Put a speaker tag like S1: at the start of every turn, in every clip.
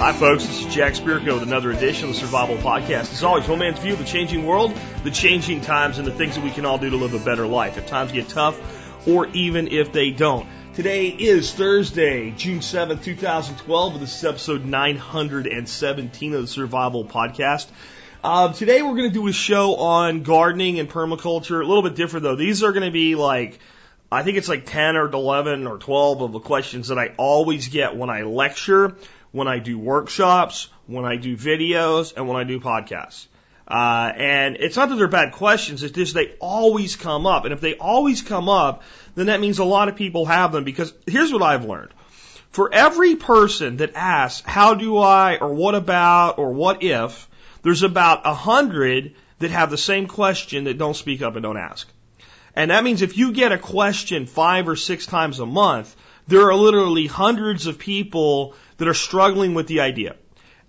S1: Hi, folks. This is Jack Spirko with another edition of the Survival Podcast. As always, one man's view of the changing world, the changing times, and the things that we can all do to live a better life if times get tough or even if they don't. Today is Thursday, June 7th, 2012, and this is episode 917 of the Survival Podcast. Uh, today we're going to do a show on gardening and permaculture. A little bit different though. These are going to be like, I think it's like 10 or 11 or 12 of the questions that I always get when I lecture, when I do workshops, when I do videos, and when I do podcasts. Uh, and it's not that they're bad questions, it's just they always come up. And if they always come up, then that means a lot of people have them because here's what I've learned. For every person that asks, how do I, or what about, or what if, there's about a hundred that have the same question that don't speak up and don't ask. And that means if you get a question five or six times a month, there are literally hundreds of people that are struggling with the idea.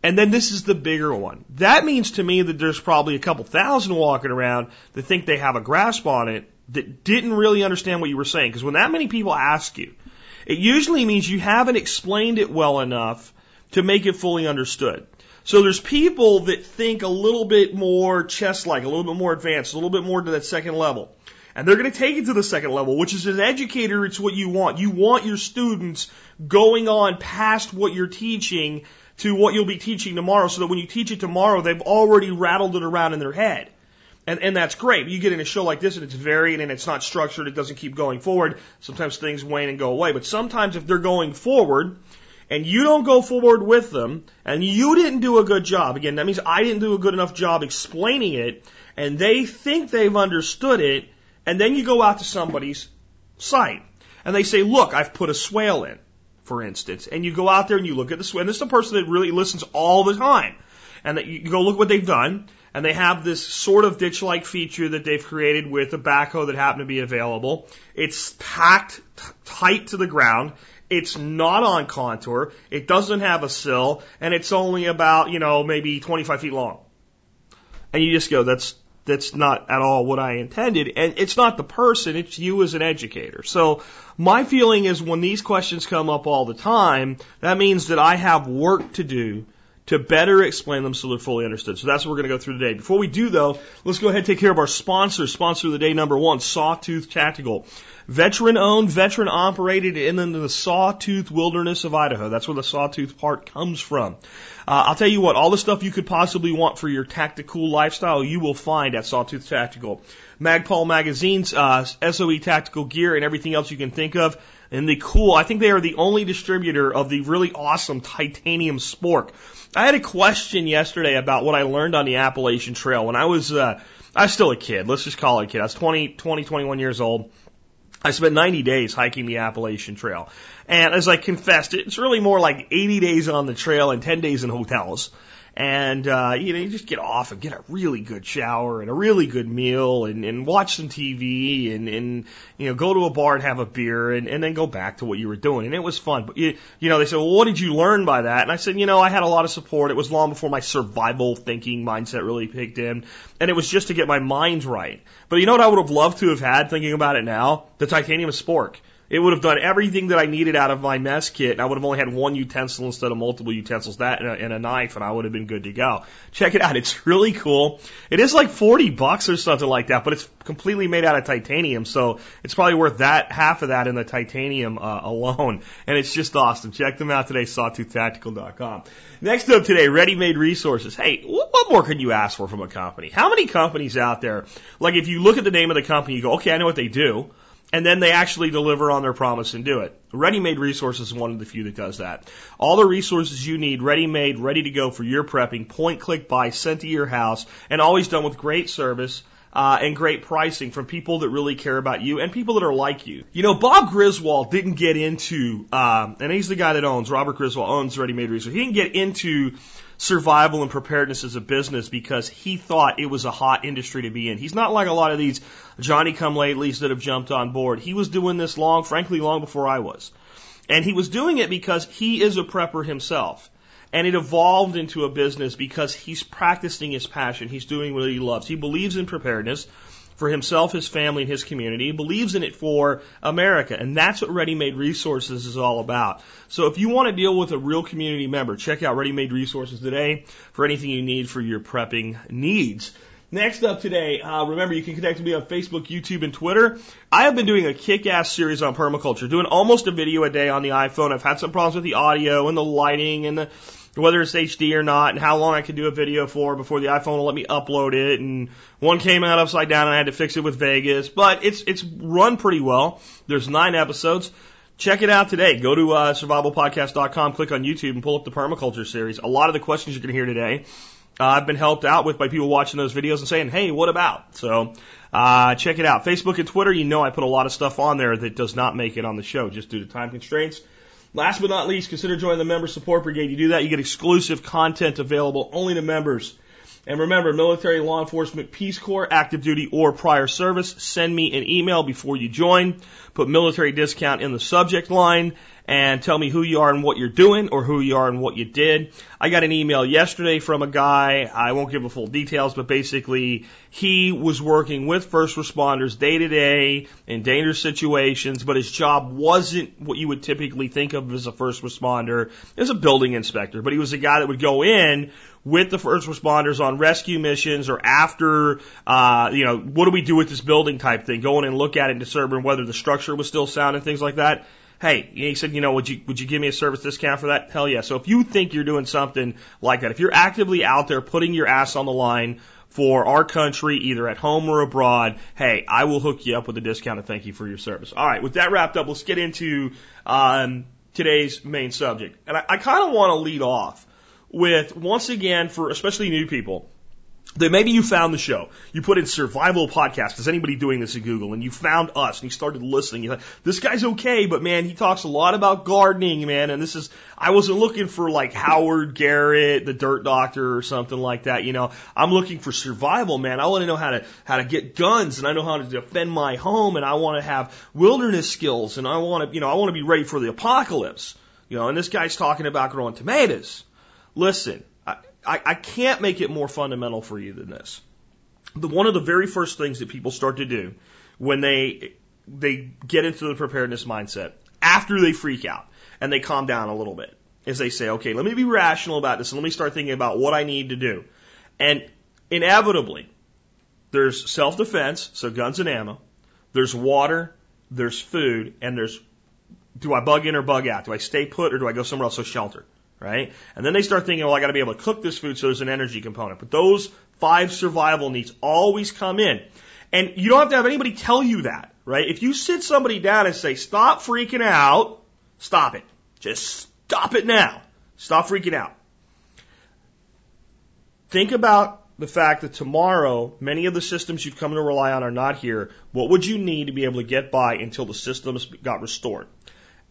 S1: And then this is the bigger one. That means to me that there's probably a couple thousand walking around that think they have a grasp on it that didn't really understand what you were saying. Because when that many people ask you, it usually means you haven't explained it well enough to make it fully understood. So there's people that think a little bit more chess-like, a little bit more advanced, a little bit more to that second level. And they're going to take it to the second level, which is an educator, it's what you want. You want your students going on past what you're teaching to what you'll be teaching tomorrow so that when you teach it tomorrow, they've already rattled it around in their head. And, and that's great. You get in a show like this and it's varied and it's not structured, it doesn't keep going forward. Sometimes things wane and go away. But sometimes if they're going forward, and you don't go forward with them, and you didn't do a good job, again, that means I didn't do a good enough job explaining it, and they think they've understood it, and then you go out to somebody's site, and they say, look, I've put a swale in, for instance, and you go out there and you look at the swale, and this is a person that really listens all the time, and that you go look what they've done, and they have this sort of ditch-like feature that they've created with a backhoe that happened to be available. It's packed tight to the ground. It's not on contour. It doesn't have a sill, and it's only about you know maybe 25 feet long. And you just go, that's that's not at all what I intended. And it's not the person, it's you as an educator. So my feeling is when these questions come up all the time, that means that I have work to do to better explain them so they're fully understood. So that's what we're going to go through today. Before we do though, let's go ahead and take care of our sponsor. Sponsor of the day number one, Sawtooth Tactical. Veteran owned, veteran operated in the sawtooth wilderness of Idaho. That's where the sawtooth part comes from. Uh, I'll tell you what, all the stuff you could possibly want for your tactical lifestyle, you will find at Sawtooth Tactical. Magpul magazines, uh, SOE tactical gear, and everything else you can think of. And the cool, I think they are the only distributor of the really awesome titanium spork. I had a question yesterday about what I learned on the Appalachian Trail when I was, uh, I was still a kid. Let's just call it a kid. I was 20, 20, 21 years old. I spent 90 days hiking the Appalachian Trail. And as I confessed, it's really more like 80 days on the trail and 10 days in hotels and uh, you know you just get off and get a really good shower and a really good meal and, and watch some TV and, and you know go to a bar and have a beer and, and then go back to what you were doing and it was fun. But you, you know they said, well, what did you learn by that? And I said, you know, I had a lot of support. It was long before my survival thinking mindset really kicked in, and it was just to get my mind right. But you know what I would have loved to have had thinking about it now? The titanium spork. It would have done everything that I needed out of my mess kit, and I would have only had one utensil instead of multiple utensils, that and a, and a knife, and I would have been good to go. Check it out. It's really cool. It is like 40 bucks or something like that, but it's completely made out of titanium, so it's probably worth that, half of that in the titanium uh, alone. And it's just awesome. Check them out today, sawtooth.tactical.com. Next up today, ready-made resources. Hey, what more can you ask for from a company? How many companies out there, like if you look at the name of the company, you go, okay, I know what they do and then they actually deliver on their promise and do it. Ready-made resources is one of the few that does that. All the resources you need, ready-made, ready to go for your prepping, point, click, buy, sent to your house, and always done with great service. Uh, and great pricing from people that really care about you and people that are like you. You know, Bob Griswold didn't get into, um, and he's the guy that owns, Robert Griswold owns Ready Made Resources. He didn't get into survival and preparedness as a business because he thought it was a hot industry to be in. He's not like a lot of these Johnny come latelys that have jumped on board. He was doing this long, frankly, long before I was. And he was doing it because he is a prepper himself. And it evolved into a business because he's practicing his passion. He's doing what he loves. He believes in preparedness for himself, his family, and his community. He believes in it for America. And that's what Ready Made Resources is all about. So if you want to deal with a real community member, check out Ready Made Resources today for anything you need for your prepping needs. Next up today, uh, remember you can connect with me on Facebook, YouTube, and Twitter. I have been doing a kick-ass series on permaculture, doing almost a video a day on the iPhone. I've had some problems with the audio and the lighting and the whether it's HD or not, and how long I could do a video for before the iPhone will let me upload it. And one came out upside down, and I had to fix it with Vegas. But it's it's run pretty well. There's nine episodes. Check it out today. Go to uh, survivalpodcast.com, click on YouTube, and pull up the permaculture series. A lot of the questions you're going to hear today, uh, I've been helped out with by people watching those videos and saying, "Hey, what about?" So uh, check it out. Facebook and Twitter, you know, I put a lot of stuff on there that does not make it on the show just due to time constraints. Last but not least, consider joining the Member Support Brigade. You do that, you get exclusive content available only to members. And remember, military, law enforcement, Peace Corps, active duty, or prior service, send me an email before you join. Put military discount in the subject line and tell me who you are and what you're doing or who you are and what you did. I got an email yesterday from a guy. I won't give the full details, but basically he was working with first responders day to day in dangerous situations, but his job wasn't what you would typically think of as a first responder. As a building inspector, but he was a guy that would go in with the first responders on rescue missions or after, uh, you know, what do we do with this building type thing? Go in and look at it and determine whether the structure was still sound and things like that. Hey, he said, you know, would you would you give me a service discount for that? Hell yeah. So if you think you're doing something like that, if you're actively out there putting your ass on the line for our country, either at home or abroad, hey, I will hook you up with a discount and thank you for your service. All right, with that wrapped up, let's get into um, today's main subject. And I, I kind of want to lead off with once again for especially new people that maybe you found the show. You put in survival podcast. Is anybody doing this in Google? And you found us and you started listening. You thought, this guy's okay, but man, he talks a lot about gardening, man. And this is, I wasn't looking for like Howard Garrett, the dirt doctor or something like that. You know, I'm looking for survival, man. I want to know how to, how to get guns and I know how to defend my home and I want to have wilderness skills and I want to, you know, I want to be ready for the apocalypse. You know, and this guy's talking about growing tomatoes. Listen, I, I can't make it more fundamental for you than this. The, one of the very first things that people start to do when they they get into the preparedness mindset after they freak out and they calm down a little bit is they say, okay, let me be rational about this and let me start thinking about what I need to do. And inevitably, there's self defense, so guns and ammo. There's water, there's food, and there's do I bug in or bug out? Do I stay put or do I go somewhere else? So shelter right? And then they start thinking, well, I got to be able to cook this food, so there's an energy component. But those five survival needs always come in. And you don't have to have anybody tell you that, right? If you sit somebody down and say, stop freaking out, stop it. Just stop it now. Stop freaking out. Think about the fact that tomorrow, many of the systems you've come to rely on are not here. What would you need to be able to get by until the systems got restored?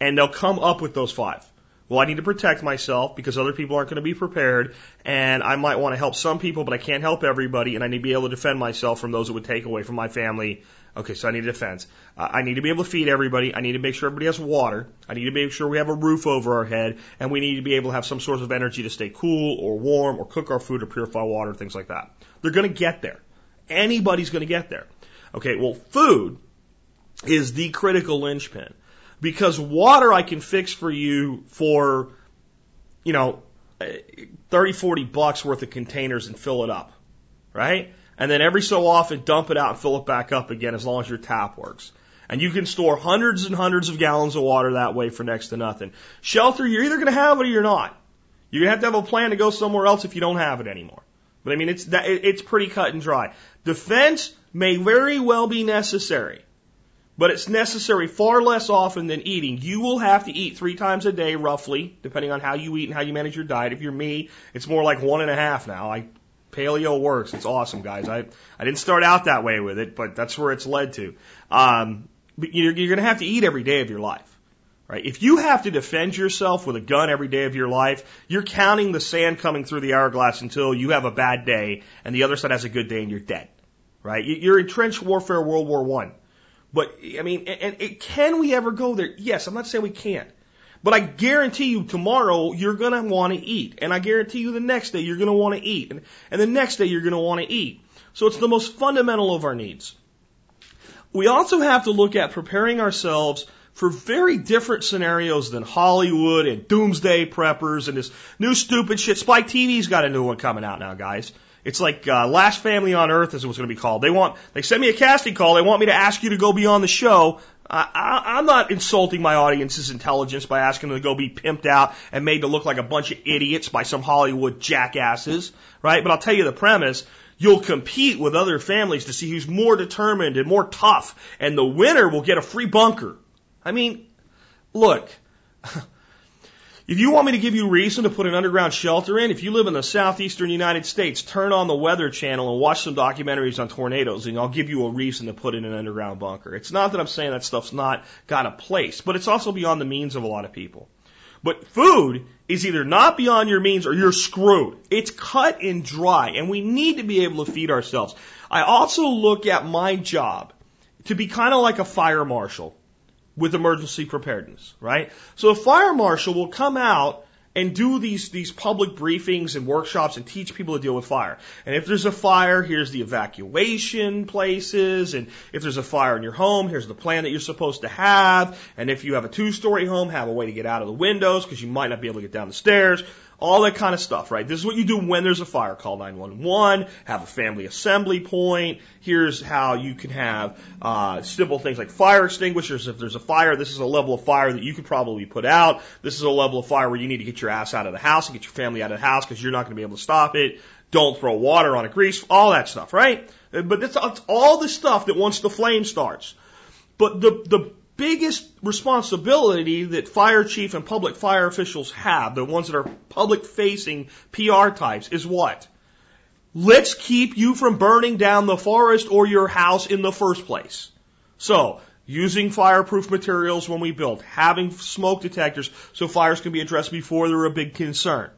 S1: And they'll come up with those five. Well, I need to protect myself because other people aren't going to be prepared, and I might want to help some people, but I can't help everybody, and I need to be able to defend myself from those that would take away from my family. Okay, so I need a defense. Uh, I need to be able to feed everybody. I need to make sure everybody has water. I need to make sure we have a roof over our head, and we need to be able to have some source of energy to stay cool or warm or cook our food or purify water, things like that. They're going to get there. Anybody's going to get there. Okay, well, food is the critical linchpin. Because water I can fix for you for, you know, 30, 40 bucks worth of containers and fill it up. Right? And then every so often dump it out and fill it back up again as long as your tap works. And you can store hundreds and hundreds of gallons of water that way for next to nothing. Shelter, you're either going to have it or you're not. You're going to have to have a plan to go somewhere else if you don't have it anymore. But I mean, it's it's pretty cut and dry. Defense may very well be necessary but it's necessary far less often than eating. You will have to eat three times a day, roughly, depending on how you eat and how you manage your diet. If you're me, it's more like one and a half now. I paleo works. It's awesome, guys. I I didn't start out that way with it, but that's where it's led to. Um, but you're, you're going to have to eat every day of your life. Right? If you have to defend yourself with a gun every day of your life, you're counting the sand coming through the hourglass until you have a bad day and the other side has a good day and you're dead. Right? You're in trench warfare World War One. But I mean, and, and can we ever go there? Yes, I'm not saying we can't. But I guarantee you tomorrow you're going to want to eat. And I guarantee you the next day you're going to want to eat. And, and the next day you're going to want to eat. So it's the most fundamental of our needs. we also have to look at preparing ourselves for very different scenarios than Hollywood and doomsday preppers and this new stupid shit. Spike TV's got a new one coming out now, guys. It's like uh, Last Family on Earth is what's going to be called. They want they sent me a casting call. They want me to ask you to go be on the show. I, I, I'm not insulting my audience's intelligence by asking them to go be pimped out and made to look like a bunch of idiots by some Hollywood jackasses, right? But I'll tell you the premise. You'll compete with other families to see who's more determined and more tough, and the winner will get a free bunker. I mean, look. If you want me to give you reason to put an underground shelter in, if you live in the southeastern United States, turn on the Weather Channel and watch some documentaries on tornadoes, and I'll give you a reason to put in an underground bunker. It's not that I'm saying that stuff's not got a place, but it's also beyond the means of a lot of people. But food is either not beyond your means or you're screwed. It's cut and dry, and we need to be able to feed ourselves. I also look at my job to be kind of like a fire marshal with emergency preparedness, right? So a fire marshal will come out and do these, these public briefings and workshops and teach people to deal with fire. And if there's a fire, here's the evacuation places. And if there's a fire in your home, here's the plan that you're supposed to have. And if you have a two story home, have a way to get out of the windows because you might not be able to get down the stairs all that kind of stuff, right? This is what you do when there's a fire. Call 911, have a family assembly point. Here's how you can have uh, simple things like fire extinguishers. If there's a fire, this is a level of fire that you could probably put out. This is a level of fire where you need to get your ass out of the house and get your family out of the house because you're not going to be able to stop it. Don't throw water on a grease, all that stuff, right? But it's, it's all the stuff that once the flame starts. But the, the biggest responsibility that fire chief and public fire officials have, the ones that are public facing PR types, is what? Let's keep you from burning down the forest or your house in the first place. So, using fireproof materials when we build, having smoke detectors so fires can be addressed before they're a big concern,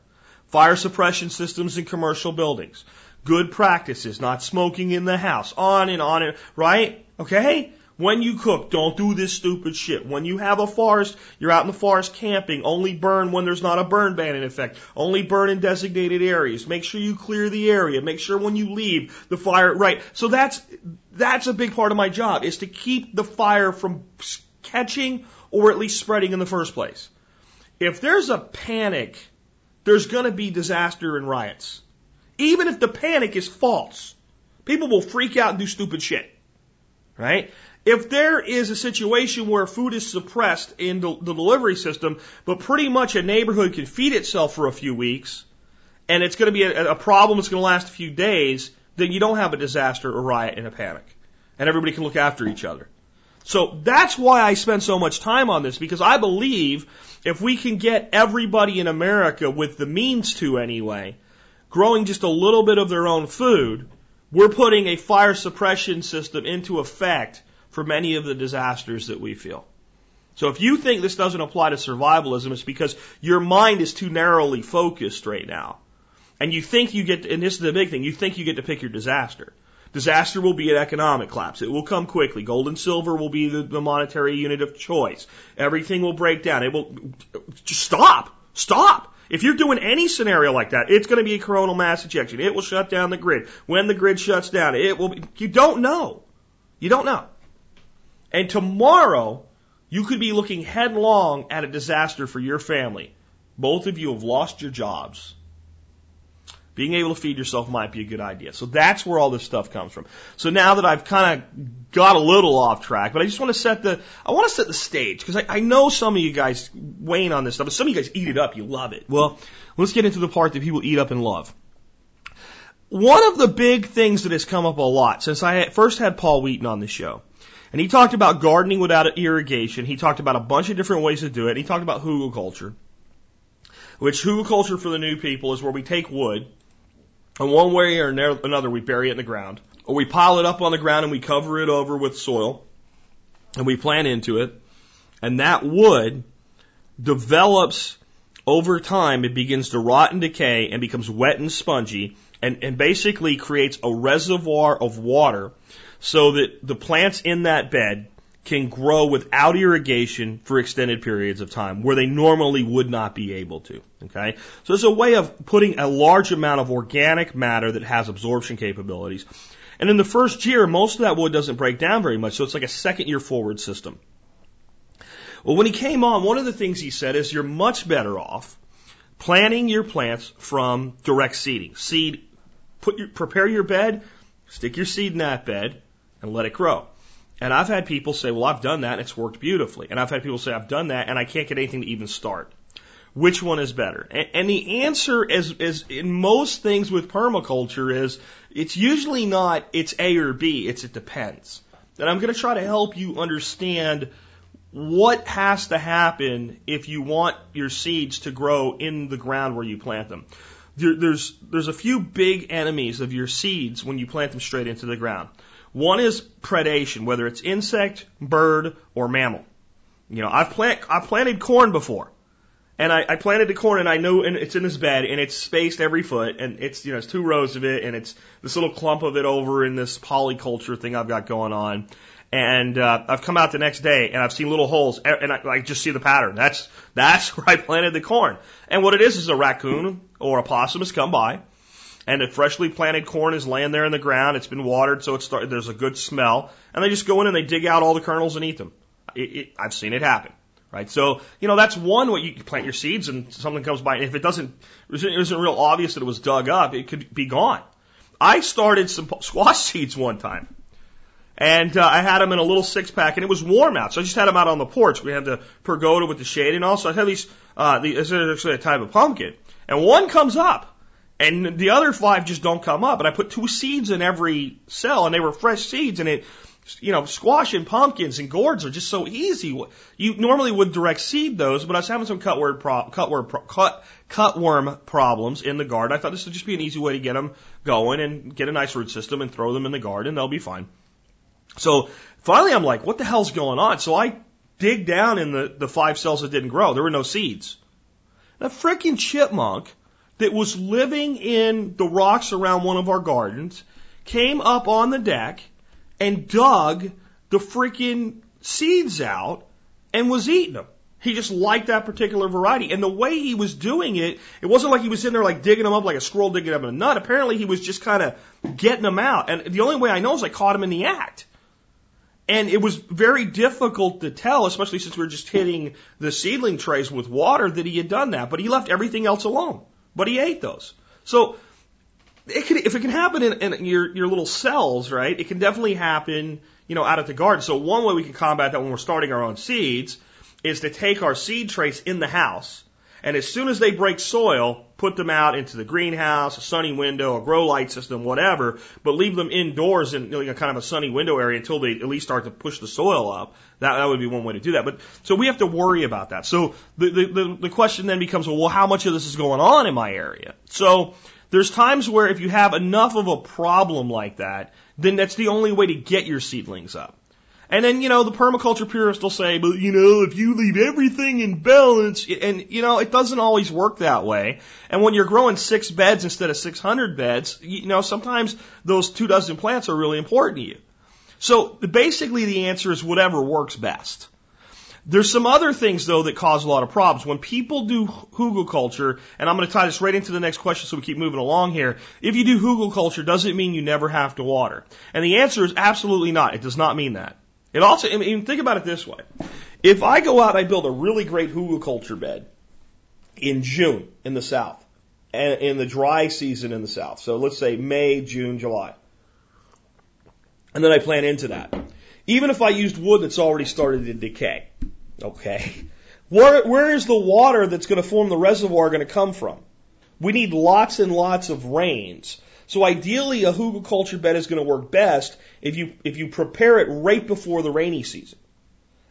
S1: fire suppression systems in commercial buildings, good practices, not smoking in the house, on and on and, right? Okay? When you cook, don't do this stupid shit. When you have a forest, you're out in the forest camping, only burn when there's not a burn ban in effect. Only burn in designated areas. Make sure you clear the area. Make sure when you leave, the fire, right. So that's, that's a big part of my job, is to keep the fire from catching or at least spreading in the first place. If there's a panic, there's gonna be disaster and riots. Even if the panic is false. People will freak out and do stupid shit. Right? If there is a situation where food is suppressed in the, the delivery system, but pretty much a neighborhood can feed itself for a few weeks, and it's going to be a, a problem that's going to last a few days, then you don't have a disaster or riot and a panic. And everybody can look after each other. So that's why I spend so much time on this, because I believe if we can get everybody in America with the means to anyway, growing just a little bit of their own food, we're putting a fire suppression system into effect for many of the disasters that we feel. So if you think this doesn't apply to survivalism, it's because your mind is too narrowly focused right now. And you think you get, and this is the big thing, you think you get to pick your disaster. Disaster will be an economic collapse. It will come quickly. Gold and silver will be the, the monetary unit of choice. Everything will break down. It will, just stop. Stop. If you're doing any scenario like that, it's going to be a coronal mass ejection. It will shut down the grid. When the grid shuts down, it will be, you don't know. You don't know. And tomorrow, you could be looking headlong at a disaster for your family. Both of you have lost your jobs. Being able to feed yourself might be a good idea. So that's where all this stuff comes from. So now that I've kind of got a little off track, but I just want to set the, I want to set the stage because I, I know some of you guys wane on this stuff, but some of you guys eat it up. You love it. Well, let's get into the part that people eat up and love. One of the big things that has come up a lot since I first had Paul Wheaton on the show and he talked about gardening without irrigation. He talked about a bunch of different ways to do it. He talked about hugelkultur, which hugelkultur for the new people is where we take wood, and one way or another we bury it in the ground, or we pile it up on the ground and we cover it over with soil, and we plant into it, and that wood develops over time. It begins to rot and decay and becomes wet and spongy, and, and basically creates a reservoir of water so that the plants in that bed can grow without irrigation for extended periods of time where they normally would not be able to. Okay? So it's a way of putting a large amount of organic matter that has absorption capabilities And in the first year, most of that wood doesn't break down very much, so it's like a second year forward system. Well, when he came on, one of the things he said is you're much better off planting your plants from direct seeding. Seed, put your, prepare your bed, stick your seed in that bed, and let it grow. And I've had people say, well, I've done that and it's worked beautifully. And I've had people say, I've done that and I can't get anything to even start. Which one is better? And, and the answer is, is in most things with permaculture is it's usually not it's A or B, it's it depends. And I'm going to try to help you understand what has to happen if you want your seeds to grow in the ground where you plant them. There, there's, there's a few big enemies of your seeds when you plant them straight into the ground. One is predation, whether it's insect, bird, or mammal. You know, I've plant, I've planted corn before. And I, I planted the corn and I know and it's in this bed and it's spaced every foot and it's, you know, it's two rows of it and it's this little clump of it over in this polyculture thing I've got going on. And, uh, I've come out the next day and I've seen little holes and I, I just see the pattern. That's, that's where I planted the corn. And what it is is a raccoon or a possum has come by and the freshly planted corn is laying there in the ground. It's been watered, so it's start, there's a good smell. And they just go in and they dig out all the kernels and eat them. It, it, I've seen it happen, right? So you know that's one way you plant your seeds, and something comes by, and if it doesn't, it isn't real obvious that it was dug up, it could be gone. I started some squash seeds one time. And uh, I had them in a little six pack, and it was warm out, so I just had them out on the porch. We had the pergola with the shade, and also I had these. Uh, the, this is actually a type of pumpkin, and one comes up, and the other five just don't come up. And I put two seeds in every cell, and they were fresh seeds. And it, you know, squash and pumpkins and gourds are just so easy. You normally would direct seed those, but I was having some cutworm, pro- cutworm, pro- cut, cutworm problems in the garden. I thought this would just be an easy way to get them going and get a nice root system and throw them in the garden. They'll be fine. So finally, I'm like, what the hell's going on? So I dig down in the, the five cells that didn't grow. There were no seeds. A freaking chipmunk that was living in the rocks around one of our gardens came up on the deck and dug the freaking seeds out and was eating them. He just liked that particular variety. And the way he was doing it, it wasn't like he was sitting there like digging them up like a squirrel digging up a nut. Apparently he was just kind of getting them out. And the only way I know is I caught him in the act. And it was very difficult to tell, especially since we were just hitting the seedling trays with water, that he had done that. But he left everything else alone. But he ate those. So it can, if it can happen in, in your, your little cells, right, it can definitely happen, you know, out at the garden. So one way we can combat that when we're starting our own seeds is to take our seed trays in the house and as soon as they break soil, put them out into the greenhouse, a sunny window, a grow light system, whatever, but leave them indoors in you know, kind of a sunny window area until they at least start to push the soil up. That, that would be one way to do that. But so we have to worry about that. So the, the, the, the question then becomes, well, how much of this is going on in my area? So there's times where if you have enough of a problem like that, then that's the only way to get your seedlings up. And then, you know, the permaculture purists will say, but you know, if you leave everything in balance, and you know, it doesn't always work that way. And when you're growing six beds instead of 600 beds, you know, sometimes those two dozen plants are really important to you. So basically the answer is whatever works best. There's some other things though that cause a lot of problems. When people do hugelkultur, and I'm going to tie this right into the next question so we keep moving along here. If you do hugelkultur, does it mean you never have to water? And the answer is absolutely not. It does not mean that. It also, I mean, think about it this way. If I go out and I build a really great hugelkultur bed in June in the South, and in the dry season in the South, so let's say May, June, July, and then I plant into that. Even if I used wood that's already started to decay, okay, where, where is the water that's going to form the reservoir going to come from? We need lots and lots of rains. So ideally, a hugelkultur bed is going to work best if you if you prepare it right before the rainy season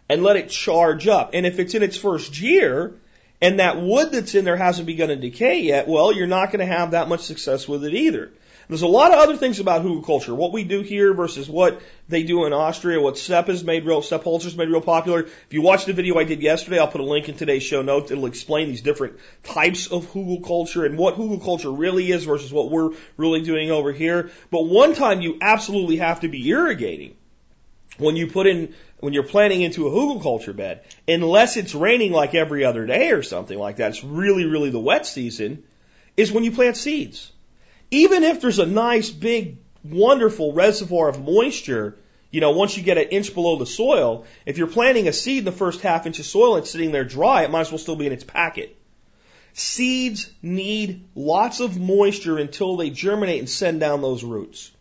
S1: and let it charge up. And if it's in its first year and that wood that's in there hasn't begun to decay yet, well, you're not going to have that much success with it either. There's a lot of other things about hugelkultur. What we do here versus what they do in Austria, what Sepp has made real, Sepp Holzer's made real popular. If you watch the video I did yesterday, I'll put a link in today's show notes. It'll explain these different types of hugelkultur and what hugelkultur really is versus what we're really doing over here. But one time you absolutely have to be irrigating when you put in when you're planting into a hugelkultur bed, unless it's raining like every other day or something like that, it's really, really the wet season, is when you plant seeds even if there's a nice big wonderful reservoir of moisture. You know, once you get an inch below the soil, if you're planting a seed in the first half inch of soil and it's sitting there dry, it might as well still be in its packet. Seeds need lots of moisture until they germinate and send down those roots.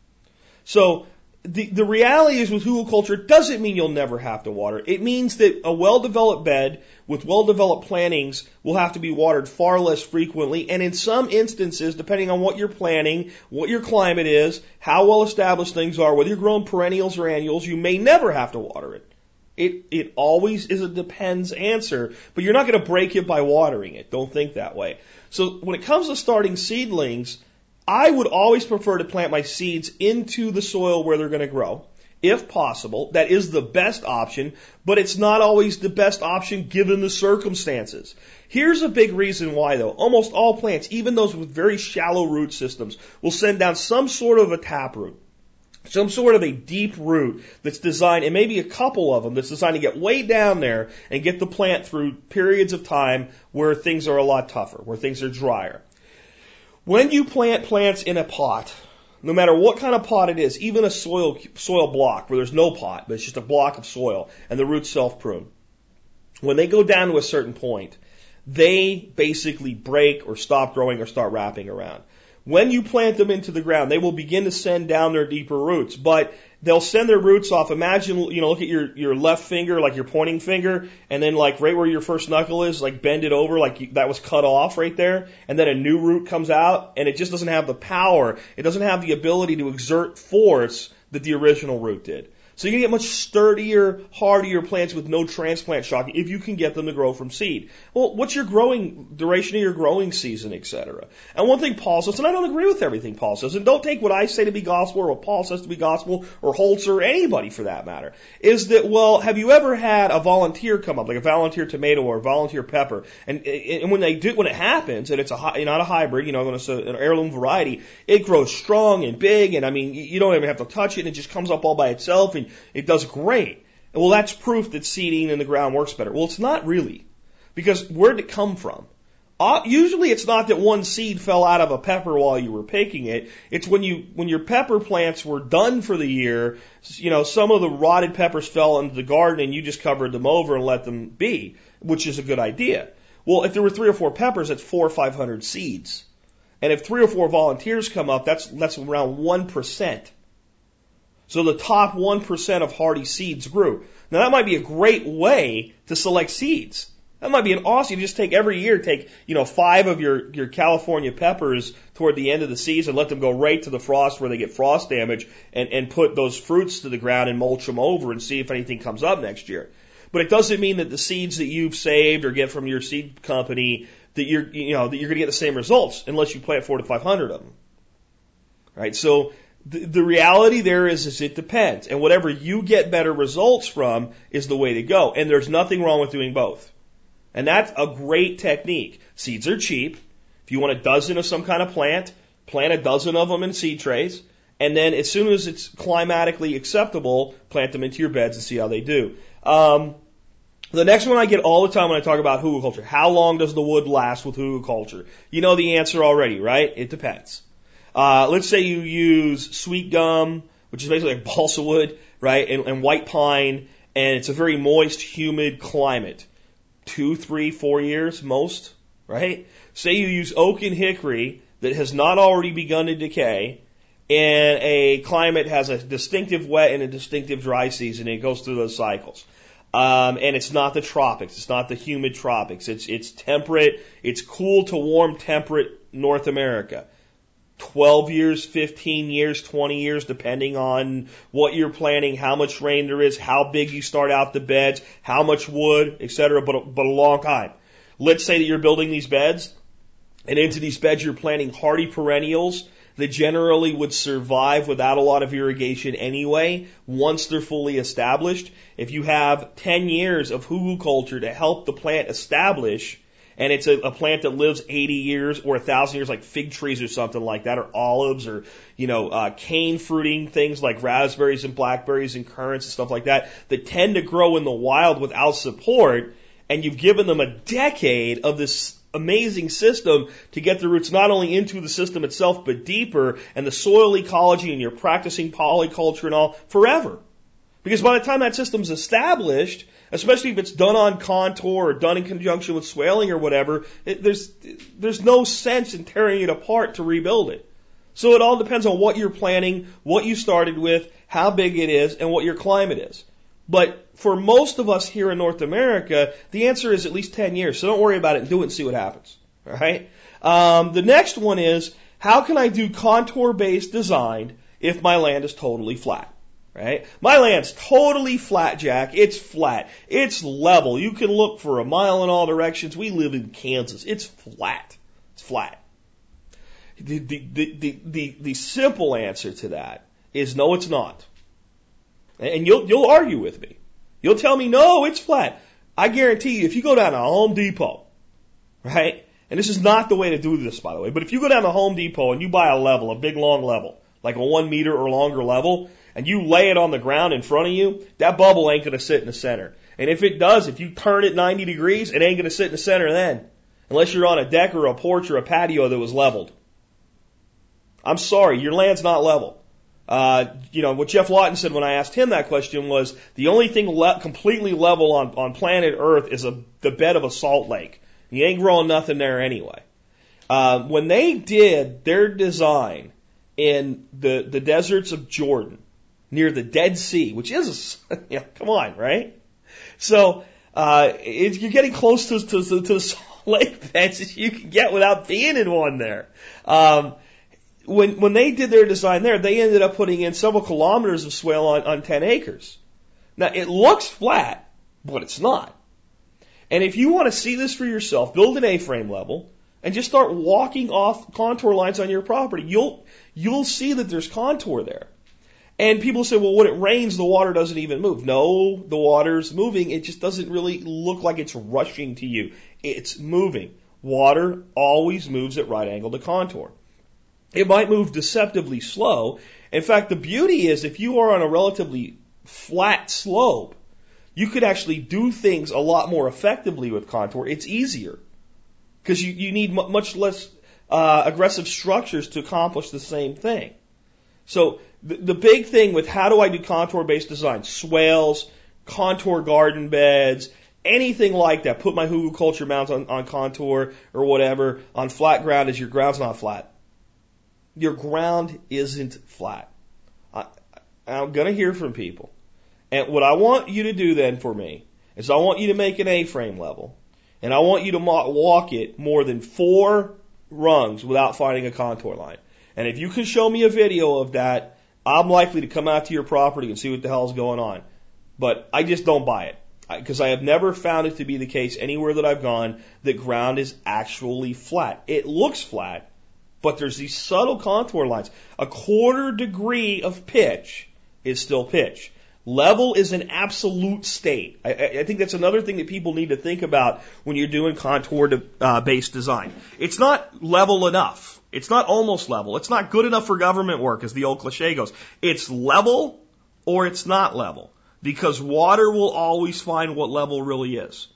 S1: So the, the reality is with hugelkultur doesn't mean you'll never have to water. It means that a well-developed bed with well-developed plantings will have to be watered far less frequently. And in some instances, depending on what you're planting, what your climate is, how well established things are, whether you're growing perennials or annuals, you may never have to water it. It, it always is a depends answer, but you're not going to break it by watering it. Don't think that way. So when it comes to starting seedlings, I would always prefer to plant my seeds into the soil where they're going to grow. If possible, that is the best option, but it's not always the best option given the circumstances. Here's a big reason why though. Almost all plants, even those with very shallow root systems, will send down some sort of a taproot. Some sort of a deep root that's designed, and maybe a couple of them that's designed to get way down there and get the plant through periods of time where things are a lot tougher, where things are drier. When you plant plants in a pot, no matter what kind of pot it is, even a soil soil block where there's no pot, but it's just a block of soil and the roots self prune. When they go down to a certain point, they basically break or stop growing or start wrapping around. When you plant them into the ground, they will begin to send down their deeper roots, but they'll send their roots off. Imagine, you know, look at your, your left finger, like your pointing finger, and then like right where your first knuckle is, like bend it over, like you, that was cut off right there, and then a new root comes out, and it just doesn't have the power, it doesn't have the ability to exert force that the original root did. So you can get much sturdier, hardier plants with no transplant shock if you can get them to grow from seed. Well, what's your growing duration of your growing season, etc. And one thing Paul says, and I don't agree with everything Paul says, and don't take what I say to be gospel or what Paul says to be gospel or Holtz or anybody for that matter, is that well, have you ever had a volunteer come up, like a volunteer tomato or a volunteer pepper, and and when they do, when it happens, and it's a not a hybrid, you know, it's an heirloom variety, it grows strong and big, and I mean, you don't even have to touch it, and it just comes up all by itself, and it does great. Well, that's proof that seeding in the ground works better. Well, it's not really. Because where did it come from? Uh, usually it's not that one seed fell out of a pepper while you were picking it. It's when you, when your pepper plants were done for the year, you know, some of the rotted peppers fell into the garden and you just covered them over and let them be, which is a good idea. Well, if there were three or four peppers, that's four or five hundred seeds. And if three or four volunteers come up, that's, that's around 1%. So the top 1% of hardy seeds grew. Now that might be a great way to select seeds. That might be an awesome, you just take every year, take, you know, five of your, your California peppers toward the end of the season, let them go right to the frost where they get frost damage and, and put those fruits to the ground and mulch them over and see if anything comes up next year. But it doesn't mean that the seeds that you've saved or get from your seed company that you're, you know, that you're going to get the same results unless you plant four to 500 of them. Right? So the, reality there is, is it depends. And whatever you get better results from is the way to go. And there's nothing wrong with doing both. And that's a great technique. Seeds are cheap. If you want a dozen of some kind of plant, plant a dozen of them in seed trays. And then as soon as it's climatically acceptable, plant them into your beds and see how they do. Um, the next one I get all the time when I talk about hugelkultur. How long does the wood last with hugelkultur? You know the answer already, right? It depends. Uh, let's say you use sweet gum, which is basically like balsa wood, right, and, and white pine, and it's a very moist, humid climate. Two, three, four years most, right? Say you use oak and hickory that has not already begun to decay, and a climate has a distinctive wet and a distinctive dry season, and it goes through those cycles. Um, and it's not the tropics. It's not the humid tropics. It's it's temperate. It's cool to warm temperate North America. 12 years, 15 years, 20 years, depending on what you're planning, how much rain there is, how big you start out the beds, how much wood, etc. But, but a long time. Let's say that you're building these beds, and into these beds you're planting hardy perennials that generally would survive without a lot of irrigation anyway once they're fully established. If you have 10 years of hugelkultur to help the plant establish, and it's a, a plant that lives 80 years or 1,000 years, like fig trees or something like that, or olives, or you know, uh, cane fruiting things like raspberries and blackberries and currants and stuff like that, that tend to grow in the wild without support. And you've given them a decade of this amazing system to get the roots not only into the system itself, but deeper and the soil ecology and you're practicing polyculture and all forever. Because by the time that system's established, especially if it's done on contour or done in conjunction with swaling or whatever, it, there's, there's no sense in tearing it apart to rebuild it. So it all depends on what you're planning, what you started with, how big it is, and what your climate is. But for most of us here in North America, the answer is at least 10 years. So don't worry about it and do it and see what happens. All right. Um, the next one is how can I do contour based design if my land is totally flat? Right? My land's totally flat, Jack. It's flat. It's level. You can look for a mile in all directions. We live in Kansas. It's flat. It's flat. The, the, the, the, the, the simple answer to that is no, it's not. And you'll, you'll argue with me. You'll tell me, no, it's flat. I guarantee you, if you go down to Home Depot, right? And this is not the way to do this, by the way, but if you go down to Home Depot and you buy a level, a big long level, like a one meter or longer level, and you lay it on the ground in front of you, that bubble ain't going to sit in the center. And if it does, if you turn it 90 degrees, it ain't going to sit in the center then. Unless you're on a deck or a porch or a patio that was leveled. I'm sorry, your land's not level. Uh, you know, what Geoff Lawton said when I asked him that question was the only thing le- completely level on, on planet Earth is a, the bed of a salt lake. You ain't growing nothing there anyway. Uh, when they did their design in the, the deserts of Jordan, near the Dead Sea, which is, yeah, come on, right? So, uh, it, you're getting close to, to, to the salt lake beds you can get without being in one there. Um, when when they did their design there, they ended up putting in several kilometers of swale on, on 10 acres. Now it looks flat, but it's not. And if you want to see this for yourself, build an A-frame level and just start walking off contour lines on your property. You'll you'll see that there's contour there. And people say, well, when it rains, the water doesn't even move. No, the water's moving. It just doesn't really look like it's rushing to you. It's moving. Water always moves at right angle to contour. It might move deceptively slow. In fact, the beauty is if you are on a relatively flat slope, you could actually do things a lot more effectively with contour. It's easier because you, you need much less uh, aggressive structures to accomplish the same thing. So the, big thing with how do I do contour based design, swales, contour garden beds, anything like that, put my hugelkultur mounds on, on contour or whatever on flat ground is your ground's not flat your ground isn't flat. I, I'm going to hear from people. And what I want you to do then for me is I want you to make an A-frame level. And I want you to walk it more than four rungs without finding a contour line. And if you can show me a video of that, I'm likely to come out to your property and see what the hell's going on. But I just don't buy it. Because I have never found it to be the case anywhere that I've gone that ground is actually flat. It looks flat, but there's these subtle contour lines. A quarter degree of pitch is still pitch. Level is an absolute state. I, I think that's another thing that people need to think about when you're doing contour uh, based design. It's not level enough. It's not almost level. It's not good enough for government work, as the old cliche goes. It's level or it's not level because water will always find what level really is.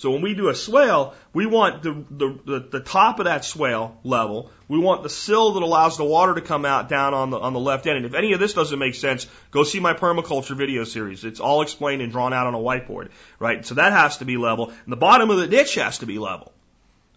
S1: So when we do a swale, we want the, the, the, top of that swale level. We want the sill that allows the water to come out down on the, on the left end. And if any of this doesn't make sense, go see my permaculture video series. It's all explained and drawn out on a whiteboard, right? So that has to be level. And the bottom of the ditch has to be level,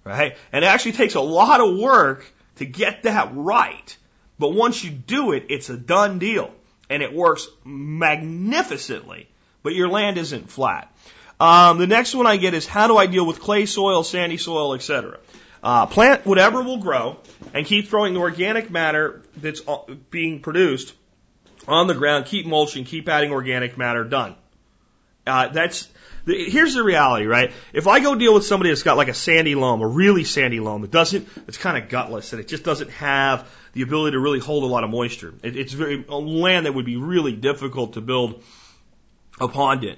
S1: right? And it actually takes a lot of work to get that right. But once you do it, it's a done deal. And it works magnificently. But your land isn't flat. Um, the next one I get is how do I deal with clay soil, sandy soil, etc. Uh, plant whatever will grow and keep throwing the organic matter that's uh, being produced on the ground. Keep mulching, keep adding organic matter. Done. Uh, that's here's the reality, right? If I go deal with somebody that's got like a sandy loam, a really sandy loam that doesn't, it's kind of gutless and it just doesn't have the ability to really hold a lot of moisture. It, it's very a land that would be really difficult to build a pond in.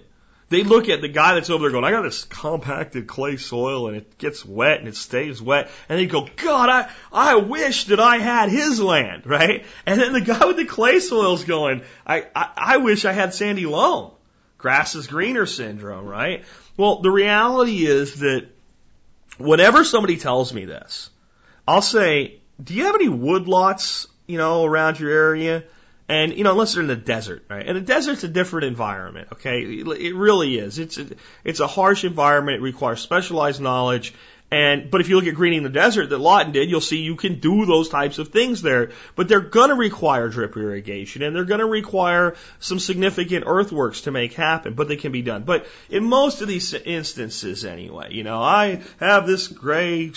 S1: They look at the guy that's over there going, I got this compacted clay soil and it gets wet and it stays wet. And they go, God, I, I wish that I had his land, right? And then the guy with the clay soil's going, I, I, I wish I had sandy loam. Grass is greener syndrome, right? Well, the reality is that whenever somebody tells me this, I'll say, do you have any woodlots, you know, around your area? And, you know, unless they're in the desert, right? And the desert's a different environment, okay? It really is. It's, a, it's a harsh environment. It requires specialized knowledge. And, but if you look at greening the desert that Lawton did, you'll see you can do those types of things there. But they're going to require drip irrigation and they're going to require some significant earthworks to make happen, but they can be done. But in most of these instances anyway, you know, I have this gray,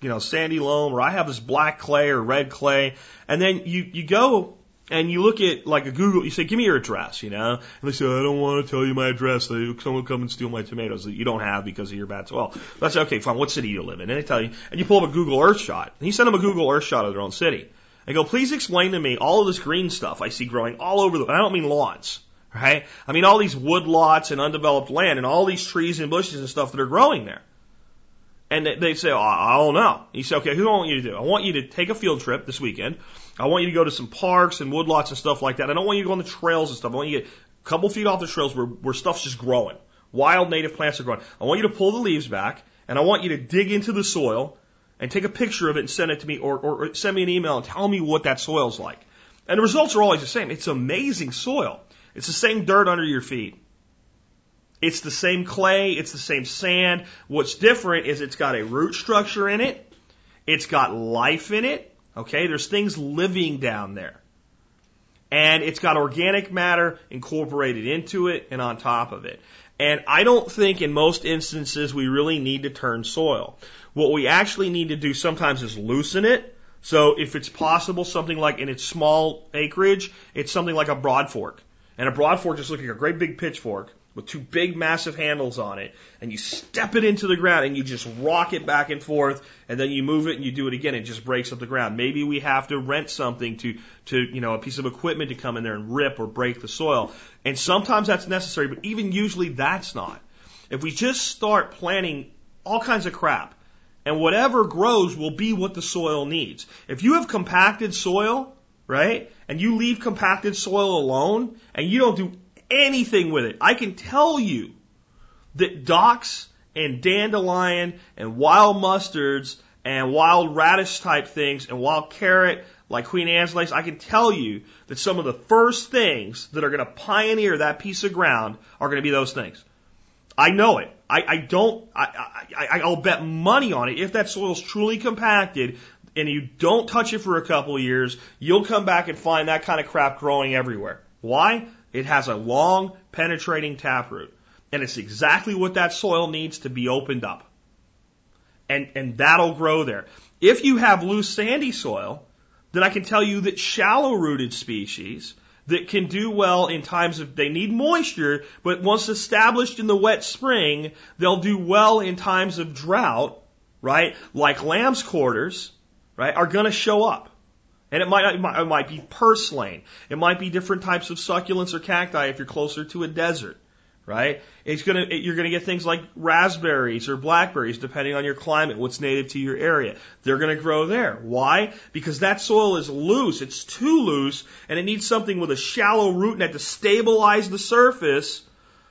S1: you know, sandy loam or I have this black clay or red clay. And then you, you go and you look at like a Google, you say, give me your address, you know? And they say, I don't want to tell you my address. Someone will come and steal my tomatoes that you don't have because of your bad soil. That's okay, fine. What city do you live in? And they tell you, and you pull up a Google Earth shot. And you send them a Google Earth shot of their own city. And go, please explain to me all of this green stuff I see growing all over the, I don't mean lawns, right? I mean all these wood lots and undeveloped land and all these trees and bushes and stuff that are growing there. And they say, oh, I don't know. You say, okay, who do I want you to do? I want you to take a field trip this weekend. I want you to go to some parks and woodlots and stuff like that. I don't want you to go on the trails and stuff. I want you to get a couple feet off the trails where, where stuff's just growing. Wild native plants are growing. I want you to pull the leaves back and I want you to dig into the soil and take a picture of it and send it to me or, or, or send me an email and tell me what that soil's like. And the results are always the same. It's amazing soil. It's the same dirt under your feet. It's the same clay. It's the same sand. What's different is it's got a root structure in it. It's got life in it. Okay, there's things living down there. And it's got organic matter incorporated into it and on top of it. And I don't think in most instances we really need to turn soil. What we actually need to do sometimes is loosen it. So if it's possible, something like in its small acreage, it's something like a broad fork. And a broad fork just looks like a great big pitchfork with two big massive handles on it and you step it into the ground and you just rock it back and forth and then you move it and you do it again. It just breaks up the ground. Maybe we have to rent something to to you know a piece of equipment to come in there and rip or break the soil. And sometimes that's necessary but even usually that's not. If we just start planting all kinds of crap and whatever grows will be what the soil needs. If you have compacted soil right and you leave compacted soil alone and you don't do anything with it. I can tell you that docks and dandelion and wild mustards and wild radish type things and wild carrot like Queen Anne's lace, I can tell you that some of the first things that are going to pioneer that piece of ground are going to be those things. I know it. I, I don't, I, I, I'll bet money on it. If that soil's truly compacted and you don't touch it for a couple of years, you'll come back and find that kind of crap growing everywhere. Why? It has a long penetrating taproot. And it's exactly what that soil needs to be opened up. And, and that'll grow there. If you have loose sandy soil, then I can tell you that shallow rooted species that can do well in times of they need moisture, but once established in the wet spring, they'll do well in times of drought, right? Like lamb's quarters, right, are going to show up. And it might, might, it might be purslane. It might be different types of succulents or cacti if you're closer to a desert, right? It's gonna, it, you're gonna get things like raspberries or blackberries depending on your climate, what's native to your area. They're gonna grow there. Why? Because that soil is loose. It's too loose and it needs something with a shallow root net to stabilize the surface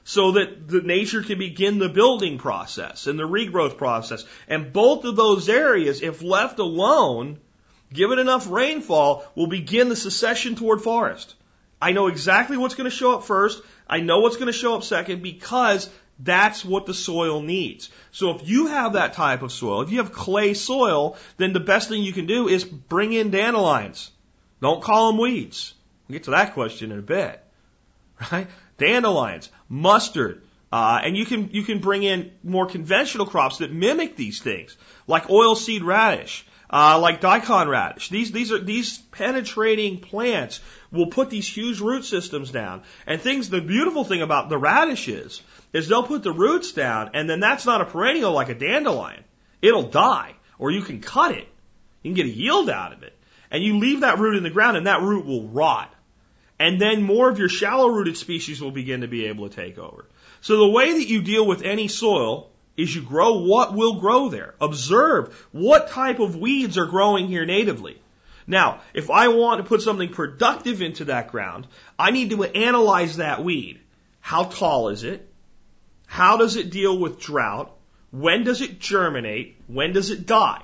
S1: so that the nature can begin the building process and the regrowth process. And both of those areas, if left alone, Give it enough rainfall, we'll begin the succession toward forest. I know exactly what's going to show up first. I know what's going to show up second because that's what the soil needs. So if you have that type of soil, if you have clay soil, then the best thing you can do is bring in dandelions. Don't call them weeds. We'll get to that question in a bit. Right? Dandelions, mustard, uh, and you can you can bring in more conventional crops that mimic these things, like oilseed radish uh, like daikon radish. These these are these penetrating plants will put these huge root systems down. And things. The beautiful thing about the radishes is they'll put the roots down, and then that's not a perennial like a dandelion. It'll die, or you can cut it. You can get a yield out of it, and you leave that root in the ground, and that root will rot. And then more of your shallow rooted species will begin to be able to take over. So the way that you deal with any soil is you grow what will grow there. Observe what type of weeds are growing here natively. Now, if I want to put something productive into that ground, I need to analyze that weed. How tall is it? How does it deal with drought? When does it germinate? When does it die?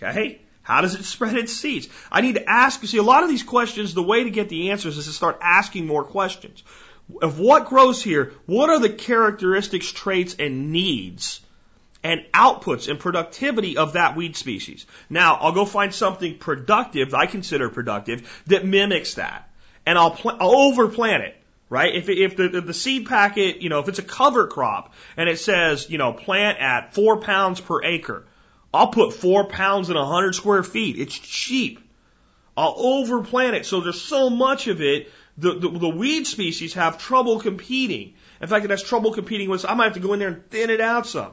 S1: Okay? How does it spread its seeds? I need to ask, you see, a lot of these questions, the way to get the answers is to start asking more questions. Of what grows here, what are the characteristics, traits, and needs and outputs and productivity of that weed species? Now, I'll go find something productive, I consider productive, that mimics that. And I'll, pl- I'll overplant it right? If, if the, the seed packet, you know, if it's a cover crop and it says, you know, plant at four pounds per acre, I'll put four pounds in a hundred square feet. It's cheap. I'll overplant it. So there's so much of it. The, the, the weed species have trouble competing. In fact, it has trouble competing with, I might have to go in there and thin it out some.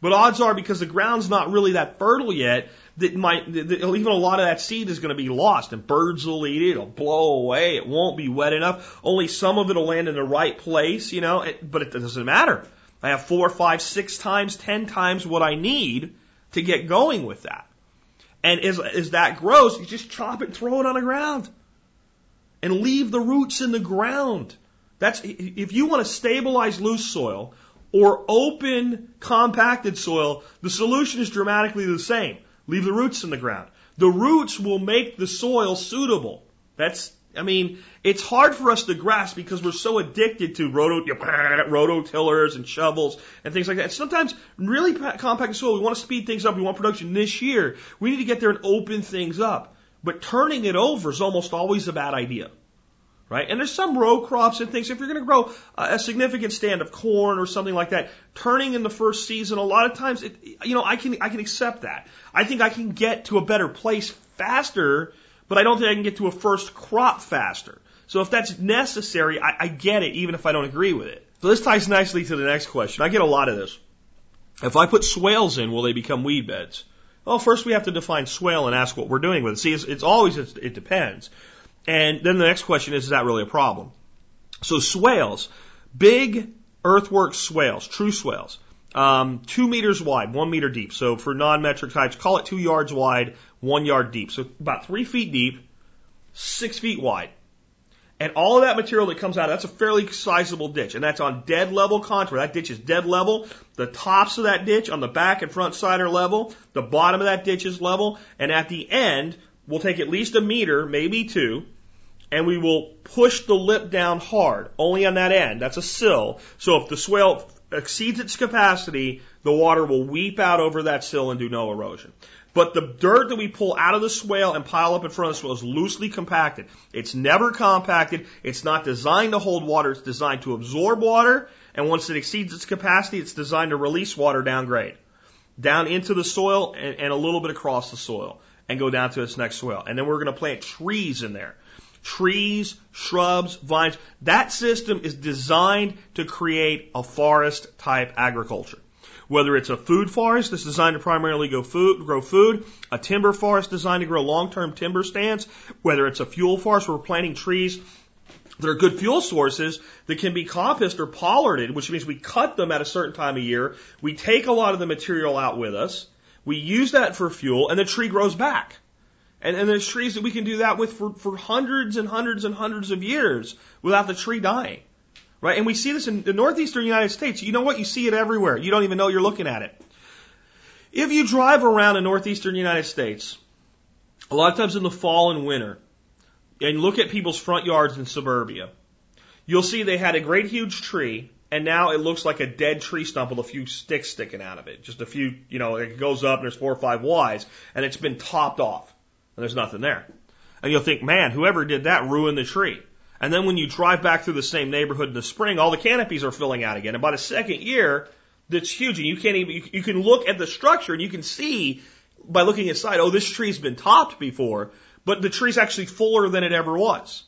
S1: But odds are because the ground's not really that fertile yet, that might, that even a lot of that seed is going to be lost and birds will eat it. It'll blow away. It won't be wet enough. Only some of it will land in the right place, you know, it, but it doesn't matter. I have four, five, six times, ten times what I need to get going with that. And as, as that grows, you just chop it and throw it on the ground. And leave the roots in the ground. That's, if you want to stabilize loose soil or open compacted soil, the solution is dramatically the same. Leave the roots in the ground. The roots will make the soil suitable. That's, I mean, it's hard for us to grasp because we're so addicted to roto, rototillers and shovels and things like that. Sometimes really compacted soil, we want to speed things up. We want production this year. We need to get there and open things up. But turning it over is almost always a bad idea right? And there's some row crops and things. If you're going to grow a significant stand of corn or something like that, turning in the first season, a lot of times, it, you know, I can I can accept that. I think I can get to a better place faster, but I don't think I can get to a first crop faster. So if that's necessary, I, I get it, even if I don't agree with it. So this ties nicely to the next question. I get a lot of this. If I put swales in, will they become weed beds? Well, first we have to define swale and ask what we're doing with it. See, it's, it's always, it's, it depends. And then the next question is, is that really a problem? So swales, big earthwork swales, true swales, um, two meters wide, one meter deep. So for non-metric types, call it two yards wide, one yard deep. So about three feet deep, six feet wide. And all of that material that comes out, that's a fairly sizable ditch. And that's on dead level contour. That ditch is dead level. The tops of that ditch on the back and front side are level. The bottom of that ditch is level. And at the end, we'll take at least a meter, maybe two, and we will push the lip down hard, only on that end. That's a sill. So if the swale exceeds its capacity, the water will weep out over that sill and do no erosion. But the dirt that we pull out of the swale and pile up in front of the swale is loosely compacted. It's never compacted. It's not designed to hold water. It's designed to absorb water. And once it exceeds its capacity, it's designed to release water downgrade, down into the soil and, and a little bit across the soil and go down to its next swale. And then we're going to plant trees in there. Trees, shrubs, vines. That system is designed to create a forest type agriculture. Whether it's a food forest that's designed to primarily go food, grow food, a timber forest designed to grow long-term timber stands, whether it's a fuel forest where we're planting trees that are good fuel sources that can be composted or pollarded, which means we cut them at a certain time of year. We take a lot of the material out with us. We use that for fuel and the tree grows back. And, and there's trees that we can do that with for, for hundreds and hundreds and hundreds of years without the tree dying. Right? And we see this in the northeastern United States. You know what? You see it everywhere. You don't even know you're looking at it. If you drive around the northeastern United States, a lot of times in the fall and winter, and look at people's front yards in suburbia, you'll see they had a great huge tree, and now it looks like a dead tree stump with a few sticks sticking out of it. Just a few, you know, it goes up and there's four or five Ys, and it's been topped off, and there's nothing there. And you'll think, man, whoever did that ruined the tree. And then when you drive back through the same neighborhood in the spring, all the canopies are filling out again. And by the second year, that's huge. And you can't even, you, you can look at the structure and you can see by looking inside, oh, this tree's been topped before, but the tree's actually fuller than it ever was.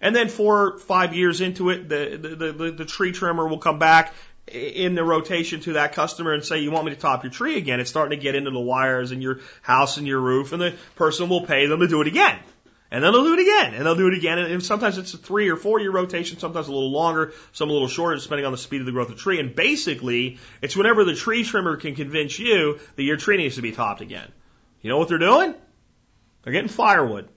S1: And then four, five years into it, the, the, the, the tree trimmer will come back in the rotation to that customer and say, you want me to top your tree again? It's starting to get into the wires in your house and your roof and the person will pay them to do it again. And then they'll do it again, and they'll do it again. And sometimes it's a three or four year rotation, sometimes a little longer, some a little shorter, depending on the speed of the growth of the tree. And basically, it's whenever the tree trimmer can convince you that your tree needs to be topped again. You know what they're doing? They're getting firewood.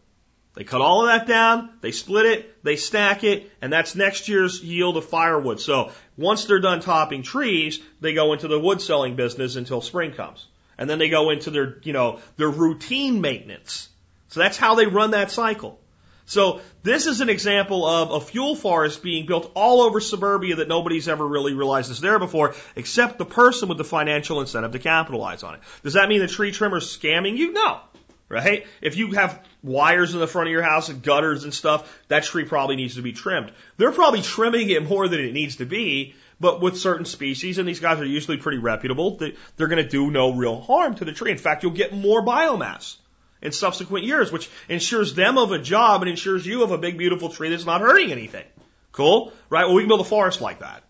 S1: They cut all of that down, they split it, they stack it, and that's next year's yield of firewood. So once they're done topping trees, they go into the wood selling business until spring comes. And then they go into their, you know, their routine maintenance. So that's how they run that cycle. So this is an example of a fuel forest being built all over suburbia that nobody's ever really realized is there before, except the person with the financial incentive to capitalize on it. Does that mean the tree trimmer's scamming you? No. Right? If you have wires in the front of your house and gutters and stuff, that tree probably needs to be trimmed. They're probably trimming it more than it needs to be, but with certain species, and these guys are usually pretty reputable, they're going to do no real harm to the tree. In fact, you'll get more biomass in subsequent years, which ensures them of a job and ensures you of a big, beautiful tree that's not hurting anything. Cool? Right? Well, we can build a forest like that.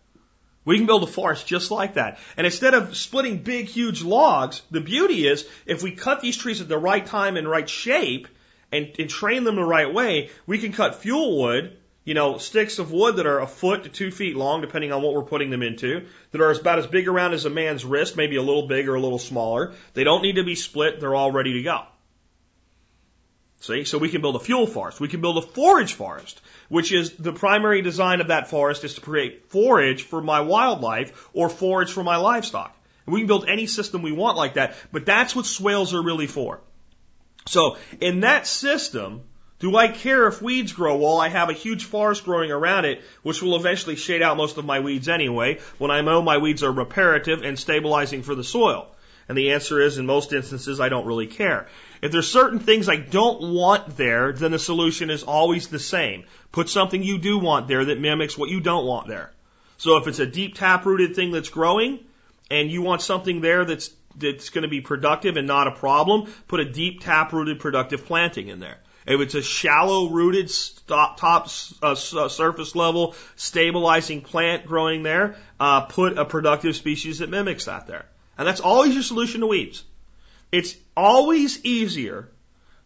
S1: We can build a forest just like that. And instead of splitting big, huge logs, the beauty is if we cut these trees at the right time and right shape and, and train them the right way, we can cut fuel wood, you know, sticks of wood that are a foot to two feet long, depending on what we're putting them into, that are about as big around as a man's wrist, maybe a little bigger, or a little smaller. They don't need to be split. They're all ready to go. See, so we can build a fuel forest. We can build a forage forest, which is the primary design of that forest is to create forage for my wildlife or forage for my livestock. And we can build any system we want like that, but that's what swales are really for. So in that system, do I care if weeds grow while I have a huge forest growing around it, which will eventually shade out most of my weeds anyway? When I mow, my weeds are reparative and stabilizing for the soil. And the answer is, in most instances, I don't really care. If there's certain things I don't want there, then the solution is always the same. Put something you do want there that mimics what you don't want there. So if it's a deep tap rooted thing that's growing and you want something there that's that's going to be productive and not a problem, put a deep tap rooted productive planting in there. If it's a shallow rooted top, top uh, surface level stabilizing plant growing there, uh, put a productive species that mimics that there. And that's always your solution to weeds. It's always easier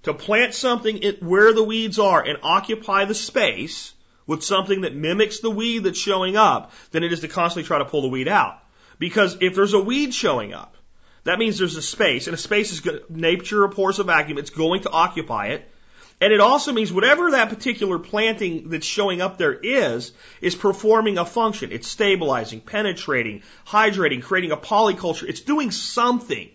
S1: to plant something where the weeds are and occupy the space with something that mimics the weed that's showing up than it is to constantly try to pull the weed out. Because if there's a weed showing up, that means there's a space, and a space is good, nature abhors a vacuum. It's going to occupy it. And it also means whatever that particular planting that's showing up there is, is performing a function. It's stabilizing, penetrating, hydrating, creating a polyculture. It's doing something.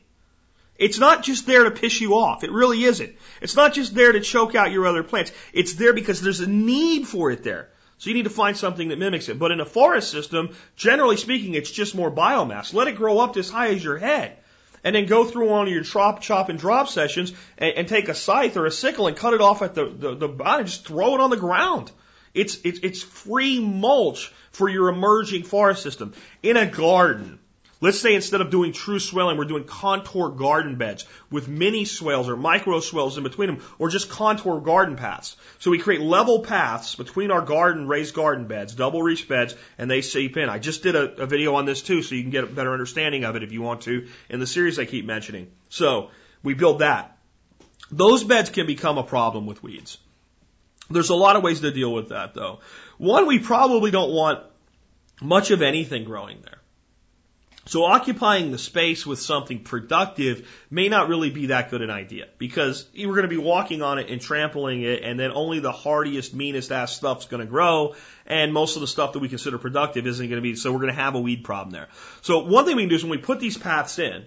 S1: It's not just there to piss you off. It really isn't. It's not just there to choke out your other plants. It's there because there's a need for it there. So you need to find something that mimics it. But in a forest system, generally speaking, it's just more biomass. Let it grow up as high as your head and then go through one of your chop, chop, and drop sessions and, and take a scythe or a sickle and cut it off at the, the, the bottom and just throw it on the ground. It's, it's, it's free mulch for your emerging forest system. In a garden, Let's say instead of doing true swelling, we're doing contour garden beds with mini swales or micro swales in between them, or just contour garden paths. So we create level paths between our garden, raised garden beds, double reach beds, and they seep in. I just did a, a video on this too, so you can get a better understanding of it if you want to in the series I keep mentioning. So we build that. Those beds can become a problem with weeds. There's a lot of ways to deal with that though. One, we probably don't want much of anything growing there. So occupying the space with something productive may not really be that good an idea because we're going to be walking on it and trampling it and then only the hardiest, meanest ass stuff's going to grow and most of the stuff that we consider productive isn't going to be, so we're going to have a weed problem there. So one thing we can do is when we put these paths in,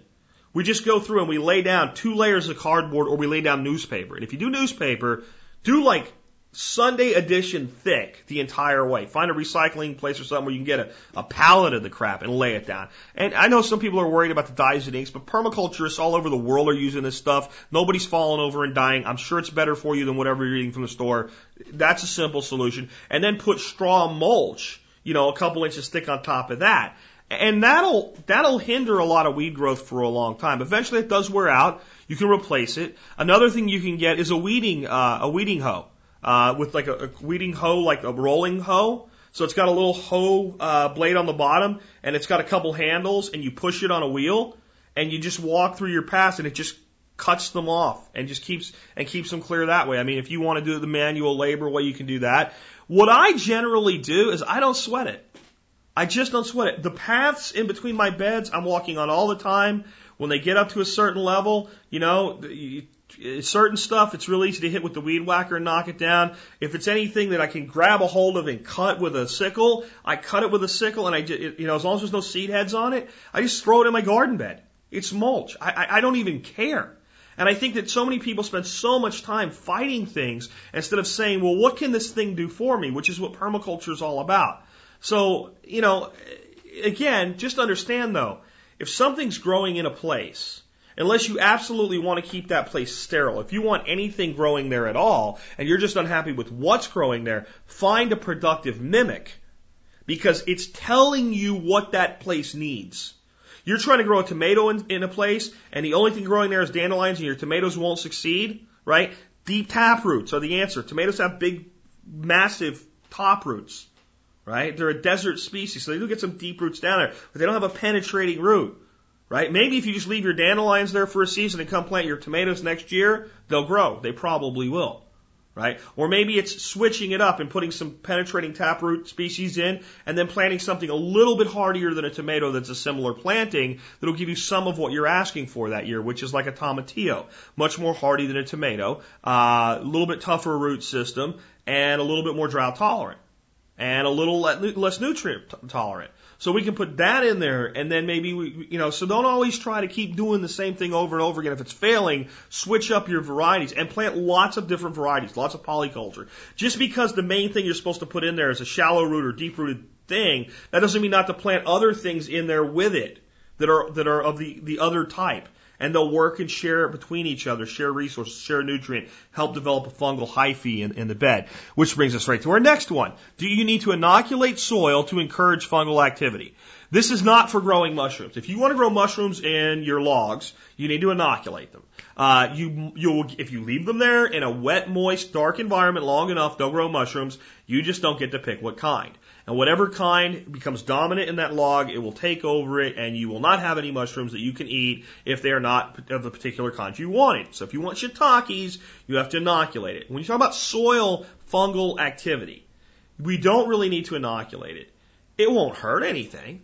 S1: we just go through and we lay down two layers of cardboard or we lay down newspaper. And if you do newspaper, do like Sunday edition thick the entire way. Find a recycling place or something where you can get a, a pallet of the crap and lay it down. And I know some people are worried about the dyes and inks, but permaculturists all over the world are using this stuff. Nobody's falling over and dying. I'm sure it's better for you than whatever you're eating from the store. That's a simple solution. And then put straw mulch, you know, a couple inches thick on top of that. And that'll, that'll hinder a lot of weed growth for a long time. Eventually it does wear out. You can replace it. Another thing you can get is a weeding, uh, a weeding hoe uh, with like a, a weeding hoe, like a rolling hoe. So it's got a little hoe uh, blade on the bottom, and it's got a couple handles, and you push it on a wheel, and you just walk through your paths, and it just cuts them off and just keeps and keeps them clear that way. I mean, if you want to do the manual labor way, you can do that. What I generally do is I don't sweat it. I just don't sweat it. The paths in between my beds, I'm walking on all the time. When they get up to a certain level, you know, certain stuff, it's real easy to hit with the weed whacker and knock it down. If it's anything that I can grab a hold of and cut with a sickle, I cut it with a sickle, and I, just, you know, as long as there's no seed heads on it, I just throw it in my garden bed. It's mulch. I, I, I don't even care. And I think that so many people spend so much time fighting things instead of saying, well, what can this thing do for me? Which is what permaculture is all about. So, you know, again, just understand though, if something's growing in a place, unless you absolutely want to keep that place sterile, if you want anything growing there at all, and you're just unhappy with what's growing there, find a productive mimic because it's telling you what that place needs. You're trying to grow a tomato in, in a place, and the only thing growing there is dandelions, and your tomatoes won't succeed, right? Deep tap roots are the answer. Tomatoes have big, massive top roots, right? They're a desert species, so they do get some deep roots down there, but they don't have a penetrating root, right? Maybe if you just leave your dandelions there for a season and come plant your tomatoes next year, they'll grow. They probably will right? Or maybe it's switching it up and putting some penetrating taproot species in and then planting something a little bit hardier than a tomato that's a similar planting that'll give you some of what you're asking for that year, which is like a tomatillo. Much more hardy than a tomato, uh, a little bit tougher root system and a little bit more drought tolerant and a little less nutrient tolerant. So we can put that in there and then maybe we, you know, so don't always try to keep doing the same thing over and over again. If it's failing, switch up your varieties and plant lots of different varieties, lots of polyculture. Just because the main thing you're supposed to put in there is a shallow root or deep rooted thing, that doesn't mean not to plant other things in there with it that are, that are of the, the other type and they'll work and share it between each other, share resources, share nutrient, help develop a fungal hyphae in, in the bed. Which brings us right to our next one. Do you need to inoculate soil to encourage fungal activity? This is not for growing mushrooms. If you want to grow mushrooms in your logs, you need to inoculate them. Uh, you, you, if you leave them there in a wet, moist, dark environment long enough, they'll grow mushrooms. You just don't get to pick what kind. And whatever kind becomes dominant in that log, it will take over it, and you will not have any mushrooms that you can eat if they are not of the particular kind you wanted. So if you want shiitakes, you have to inoculate it. When you talk about soil fungal activity, we don't really need to inoculate it. It won't hurt anything.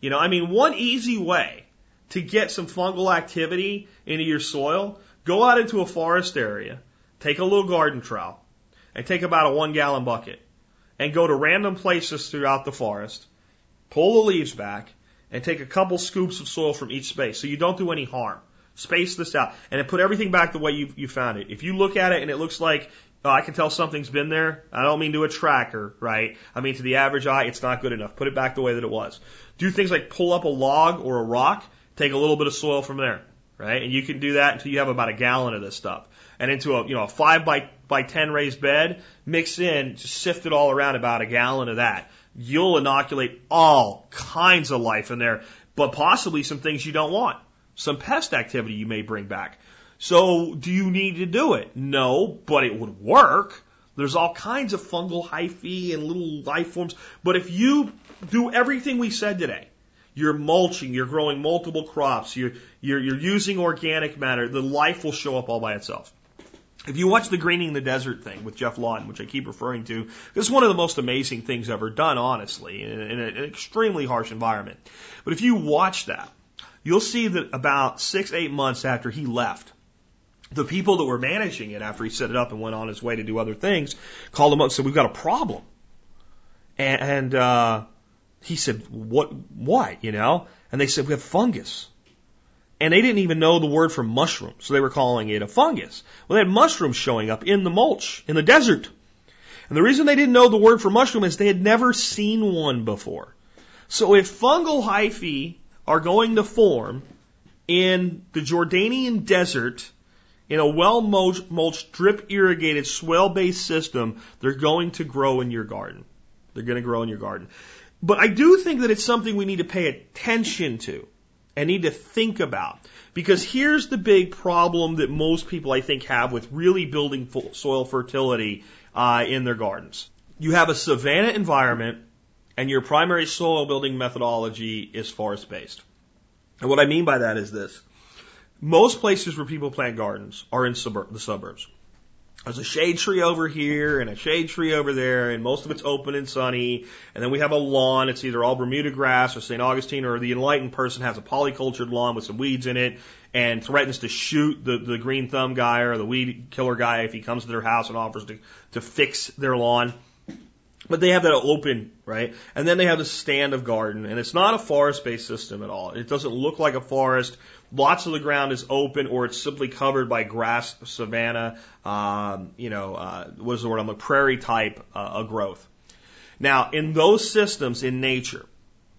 S1: You know, I mean, one easy way to get some fungal activity into your soil, go out into a forest area, take a little garden trowel, and take about a one gallon bucket and go to random places throughout the forest, pull the leaves back, and take a couple scoops of soil from each space so you don't do any harm. Space this out and then put everything back the way you, you found it. If you look at it and it looks like oh, I can tell something's been there, I don't mean to a tracker, right? I mean to the average eye, it's not good enough. Put it back the way that it was. Do things like pull up a log or a rock, take a little bit of soil from there, right? And you can do that until you have about a gallon of this stuff and into a you know a five by by ten raised bed, mix in, just sift it all around about a gallon of that. You'll inoculate all kinds of life in there, but possibly some things you don't want. Some pest activity you may bring back. So do you need to do it? No, but it would work. There's all kinds of fungal hyphae and little life forms. But if you do everything we said today, you're mulching, you're growing multiple crops, you're, you're, you're using organic matter, the life will show up all by itself. If you watch the Greening the Desert thing with Geoff Lawton, which I keep referring to, is one of the most amazing things ever done, honestly, in, in an extremely harsh environment. But if you watch that, you'll see that about six, eight months after he left, the people that were managing it after he set it up and went on his way to do other things called him up and said, "We've got a problem." And, and uh, he said, "What? What? You know?" And they said, "We have fungus." And they didn't even know the word for mushroom, so they were calling it a fungus. Well, they had mushrooms showing up in the mulch, in the desert. And the reason they didn't know the word for mushroom is they had never seen one before. So if fungal hyphae are going to form in the Jordanian desert, in a well mulched, drip irrigated, swale based system, they're going to grow in your garden. They're going to grow in your garden. But I do think that it's something we need to pay attention to and need to think about. Because here's the big problem that most people, I think, have with really building soil fertility uh, in their gardens. You have a savanna environment, and your primary soil building methodology is forest based. And what I mean by that is this most places where people plant gardens are in the suburbs. There's a shade tree over here and a shade tree over there, and most of it's open and sunny. And then we have a lawn. It's either all Bermuda grass or St. Augustine, or the enlightened person has a polycultured lawn with some weeds in it and threatens to shoot the, the green thumb guy or the weed killer guy if he comes to their house and offers to, to fix their lawn. But they have that open, right? And then they have the stand of garden, and it's not a forest based system at all. It doesn't look like a forest. Lots of the ground is open or it's simply covered by grass, savanna, um, you know, uh, what is the word? I'm a prairie type uh, growth. Now, in those systems in nature,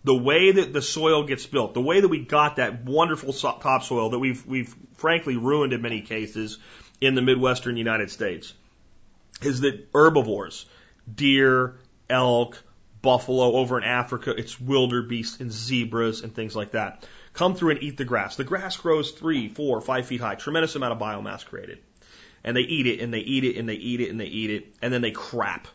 S1: the way that the soil gets built, the way that we got that wonderful topsoil that we've, we've frankly ruined in many cases in the Midwestern United States, is that herbivores, deer, elk, buffalo over in Africa, it's wildebeest and zebras and things like that, come through and eat the grass. The grass grows three, four, five feet high, tremendous amount of biomass created. And they eat it and they eat it and they eat it and they eat it and then they crap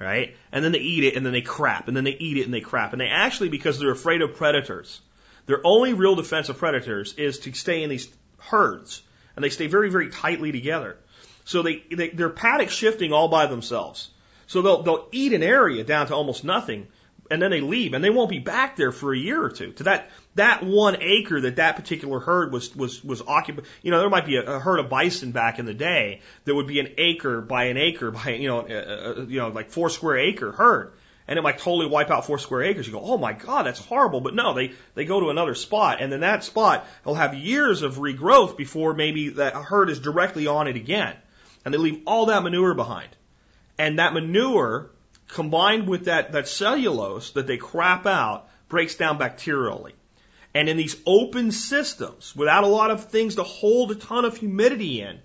S1: right? And then they eat it and then they crap and then they eat it and they crap. And they actually, because they're afraid of predators, their only real defense of predators is to stay in these herds and they stay very, very tightly together. So they, they they're paddock shifting all by themselves. So they'll they'll eat an area down to almost nothing, and then they leave, and they won't be back there for a year or two. To that that one acre that that particular herd was was was occupied. You know, there might be a, a herd of bison back in the day that would be an acre by an acre by you know uh, you know like four square acre herd, and it might totally wipe out four square acres. You go, oh my god, that's horrible. But no, they they go to another spot, and then that spot will have years of regrowth before maybe that herd is directly on it again, and they leave all that manure behind, and that manure combined with that that cellulose that they crap out breaks down bacterially. And in these open systems, without a lot of things to hold a ton of humidity in,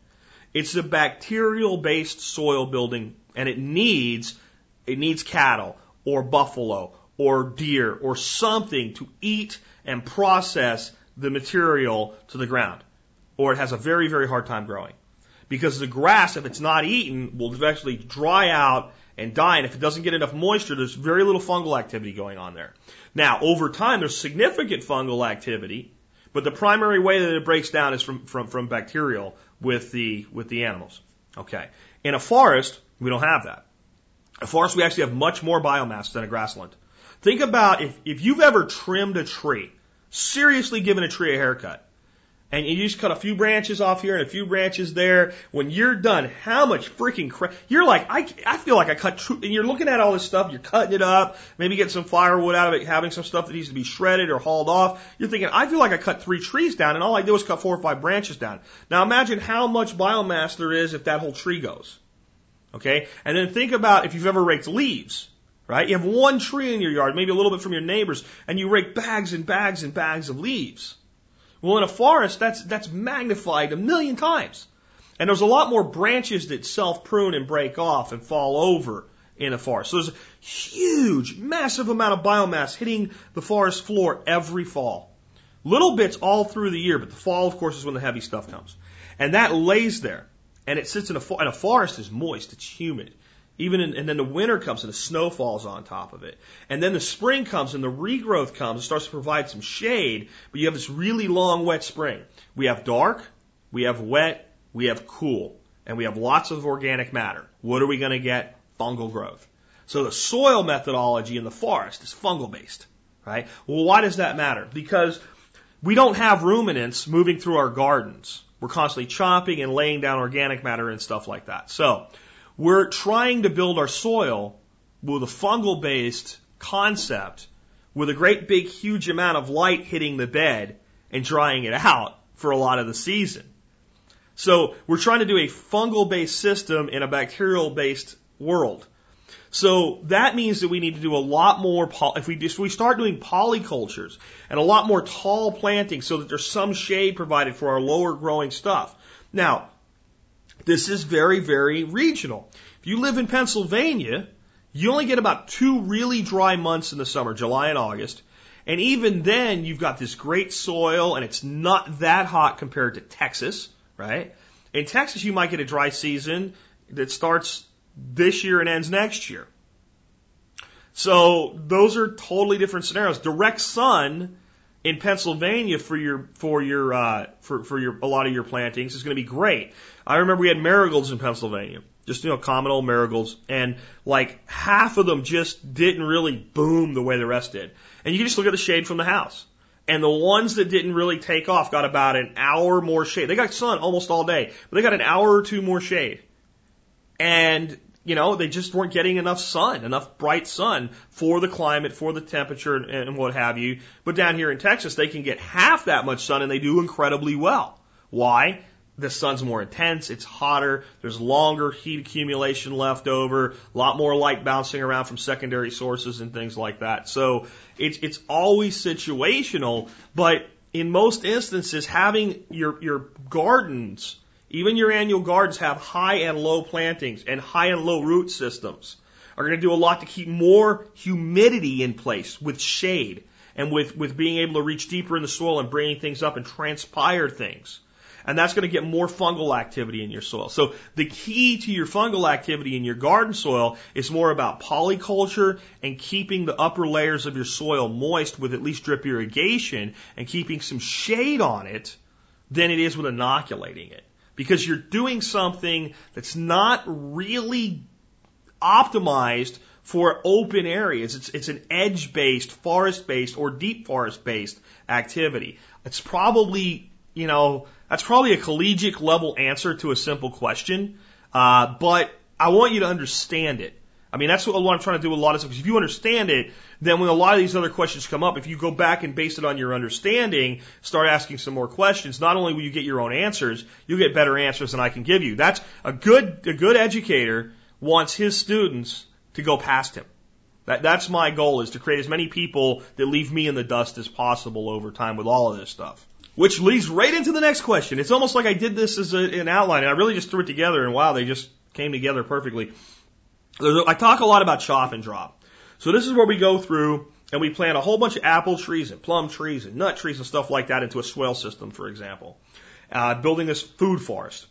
S1: it's a bacterial based soil building and it needs, it needs cattle or buffalo or deer or something to eat and process the material to the ground. Or it has a very, very hard time growing. Because the grass, if it's not eaten, will eventually dry out and die. And if it doesn't get enough moisture, there's very little fungal activity going on there. Now, over time, there's significant fungal activity, but the primary way that it breaks down is from, from, from bacterial with the, with the animals. Okay. In a forest, we don't have that. A forest, we actually have much more biomass than a grassland. Think about if, if you've ever trimmed a tree, seriously given a tree a haircut, and you just cut a few branches off here and a few branches there. When you're done, how much freaking crap? You're like, I, I feel like I cut, tr- and you're looking at all this stuff, you're cutting it up, maybe getting some firewood out of it, having some stuff that needs to be shredded or hauled off. You're thinking, I feel like I cut three trees down and all I did was cut four or five branches down. Now imagine how much biomass there is if that whole tree goes. Okay? And then think about if you've ever raked leaves. Right? You have one tree in your yard, maybe a little bit from your neighbors, and you rake bags and bags and bags of leaves. Well, in a forest, that's, that's magnified a million times. And there's a lot more branches that self prune and break off and fall over in a forest. So there's a huge, massive amount of biomass hitting the forest floor every fall. Little bits all through the year, but the fall, of course, is when the heavy stuff comes. And that lays there. And it sits in a, and a forest is moist, it's humid. Even in, and then the winter comes and the snow falls on top of it. And then the spring comes and the regrowth comes and starts to provide some shade, but you have this really long wet spring. We have dark, we have wet, we have cool, and we have lots of organic matter. What are we going to get? Fungal growth. So the soil methodology in the forest is fungal based, right? Well, why does that matter? Because we don't have ruminants moving through our gardens. We're constantly chopping and laying down organic matter and stuff like that. So we're trying to build our soil with a fungal based concept with a great big huge amount of light hitting the bed and drying it out for a lot of the season. So we're trying to do a fungal based system in a bacterial based world. So that means that we need to do a lot more, if we, if we start doing polycultures and a lot more tall planting so that there's some shade provided for our lower growing stuff. Now, this is very, very regional. If you live in Pennsylvania, you only get about two really dry months in the summer, July and August. And even then, you've got this great soil and it's not that hot compared to Texas, right? In Texas, you might get a dry season that starts this year and ends next year. So those are totally different scenarios. Direct sun in Pennsylvania for your for your uh, for for your a lot of your plantings is going to be great. I remember we had marigolds in Pennsylvania, just you know common old marigolds, and like half of them just didn't really boom the way the rest did. And you can just look at the shade from the house. And the ones that didn't really take off got about an hour more shade. They got sun almost all day, but they got an hour or two more shade. And you know, they just weren't getting enough sun, enough bright sun for the climate, for the temperature and, and what have you. But down here in Texas, they can get half that much sun and they do incredibly well. Why? The sun's more intense, it's hotter, there's longer heat accumulation left over, a lot more light bouncing around from secondary sources and things like that. So it's, it's always situational, but in most instances, having your, your gardens even your annual gardens have high and low plantings and high and low root systems. Are going to do a lot to keep more humidity in place with shade and with, with being able to reach deeper in the soil and bringing things up and transpire things. And that's going to get more fungal activity in your soil. So the key to your fungal activity in your garden soil is more about polyculture and keeping the upper layers of your soil moist with at least drip irrigation and keeping some shade on it than it is with inoculating it because you're doing something that's not really optimized for open areas. It's, it's an edge based, forest based, or deep forest based activity. It's probably, you know, that's probably a collegiate level answer to a simple question, uh, but I want you to understand it. I mean, that's what I'm trying to do with a lot of stuff. If you understand it, then when a lot of these other questions come up, if you go back and base it on your understanding, start asking some more questions, not only will you get your own answers, you'll get better answers than I can give you. That's a good, a good educator wants his students to go past him. That, that's my goal is to create as many people that leave me in the dust as possible over time with all of this stuff. Which leads right into the next question. It's almost like I did this as a, an outline and I really just threw it together and wow, they just came together perfectly. I talk a lot about chop and drop. So this is where we go through and we plant a whole bunch of apple trees and plum trees and nut trees and stuff like that into a swale system, for example, uh, building this food forest.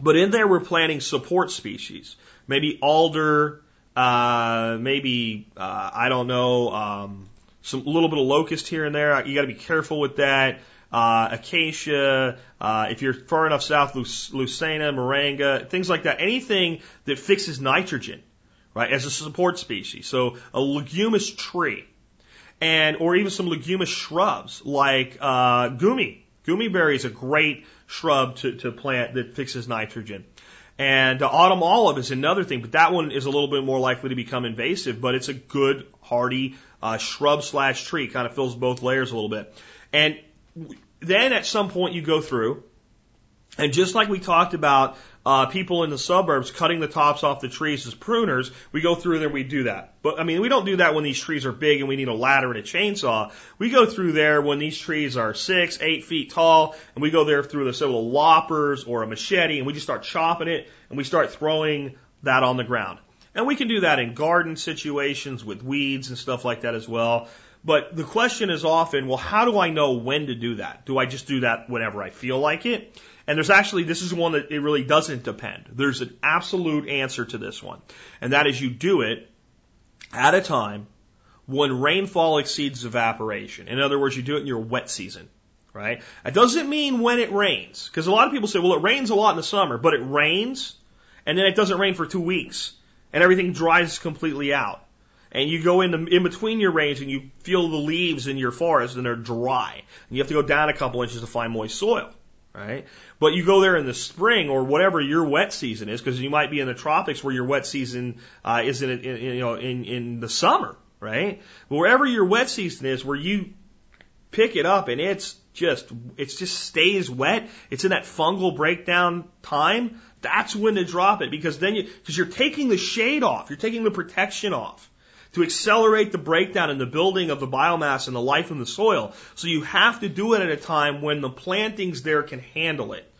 S1: But in there, we're planting support species, maybe alder, uh, maybe uh, I don't know, um, some little bit of locust here and there. You got to be careful with that. Uh, acacia, uh, if you're far enough south, leucaena, moringa, things like that. Anything that fixes nitrogen right, as a support species. So a leguminous tree, and or even some leguminous shrubs like uh, goumi. Goumi berry is a great shrub to, to plant that fixes nitrogen. And uh, autumn olive is another thing, but that one is a little bit more likely to become invasive, but it's a good, hardy uh, shrub slash tree, kind of fills both layers a little bit. And then at some point you go through, and just like we talked about uh, people in the suburbs cutting the tops off the trees as pruners, we go through there, we do that. But I mean, we don't do that when these trees are big and we need a ladder and a chainsaw. We go through there when these trees are six, eight feet tall, and we go there through the several loppers or a machete and we just start chopping it and we start throwing that on the ground. And we can do that in garden situations with weeds and stuff like that as well. But the question is often, well, how do I know when to do that? Do I just do that whenever I feel like it? And there's actually, this is one that it really doesn't depend. There's an absolute answer to this one. And that is you do it at a time when rainfall exceeds evaporation. In other words, you do it in your wet season, right? It doesn't mean when it rains. Because a lot of people say, well, it rains a lot in the summer, but it rains and then it doesn't rain for two weeks and everything dries completely out. And you go in the, in between your rains and you feel the leaves in your forest and they're dry. And you have to go down a couple inches to find moist soil right? But you go there in the spring or whatever your wet season is, because you might be in the tropics where your wet season uh, is in, in you know in in the summer, right? But wherever your wet season is, where you pick it up and it's just it just stays wet. It's in that fungal breakdown time. That's when to drop it because then you because you're taking the shade off, you're taking the protection off to accelerate the breakdown and the building of the biomass and the life in the soil. So you have to do it at a time when the plantings there can handle it.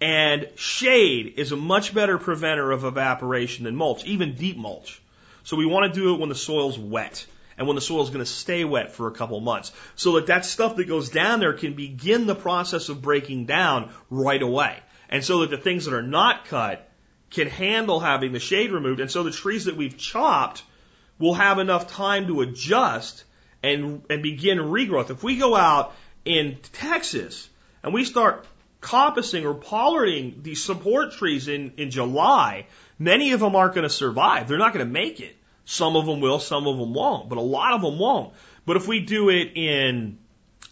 S1: And shade is a much better preventer of evaporation than mulch, even deep mulch. So we want to do it when the soil's wet and when the soil's going to stay wet for a couple months so that that stuff that goes down there can begin the process of breaking down right away. And so that the things that are not cut can handle having the shade removed. And so the trees that we've chopped will have enough time to adjust and, and begin regrowth. If we go out in Texas and we start coppicing or pollarding these support trees in, in July, many of them aren't going to survive. They're not going to make it. Some of them will, some of them won't, but a lot of them won't. But if we do it in,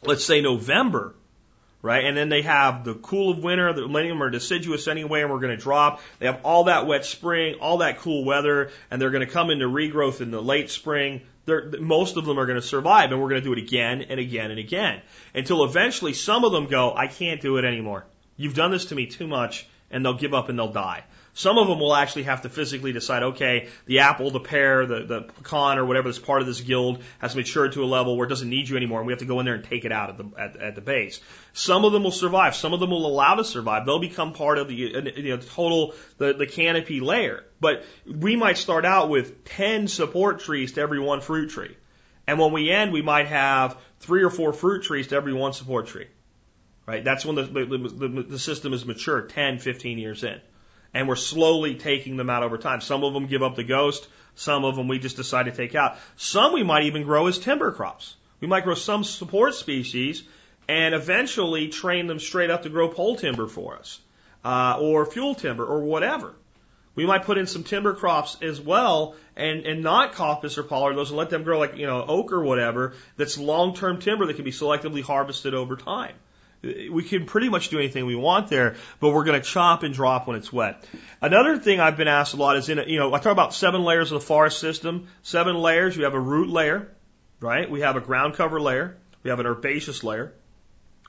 S1: let's say November, right? And then they have the cool of winter, the millennium are deciduous anyway, and we're going to drop. They have all that wet spring, all that cool weather, and they're going to come into regrowth in the late spring. They're, most of them are going to survive, and we're going to do it again and again and again until eventually some of them go, I can't do it anymore. You've done this to me too much, and they'll give up and they'll die. Some of them will actually have to physically decide, okay, the apple, the pear, the, the pecan, or whatever that's part of this guild has matured to a level where it doesn't need you anymore, and we have to go in there and take it out at the, at, at the base. Some of them will survive. Some of them will allow to survive. They'll become part of the uh, you know, total, the, the canopy layer. But we might start out with 10 support trees to every one fruit tree. And when we end, we might have three or four fruit trees to every one support tree. Right? That's when the, the, the, the system is mature, 10, 15 years in and we're slowly taking them out over time. Some of them give up the ghost. Some of them we just decide to take out. Some we might even grow as timber crops. We might grow some support species and eventually train them straight up to grow pole timber for us, uh, or fuel timber, or whatever. We might put in some timber crops as well, and and not coppice or pollard those, and let them grow like you know oak or whatever. That's long-term timber that can be selectively harvested over time we can pretty much do anything we want there, but we're going to chop and drop when it's wet. Another thing I've been asked a lot is in, a, you know, I talk about seven layers of the forest system. Seven layers. You have a root layer, right? We have a ground cover layer. We have an herbaceous layer.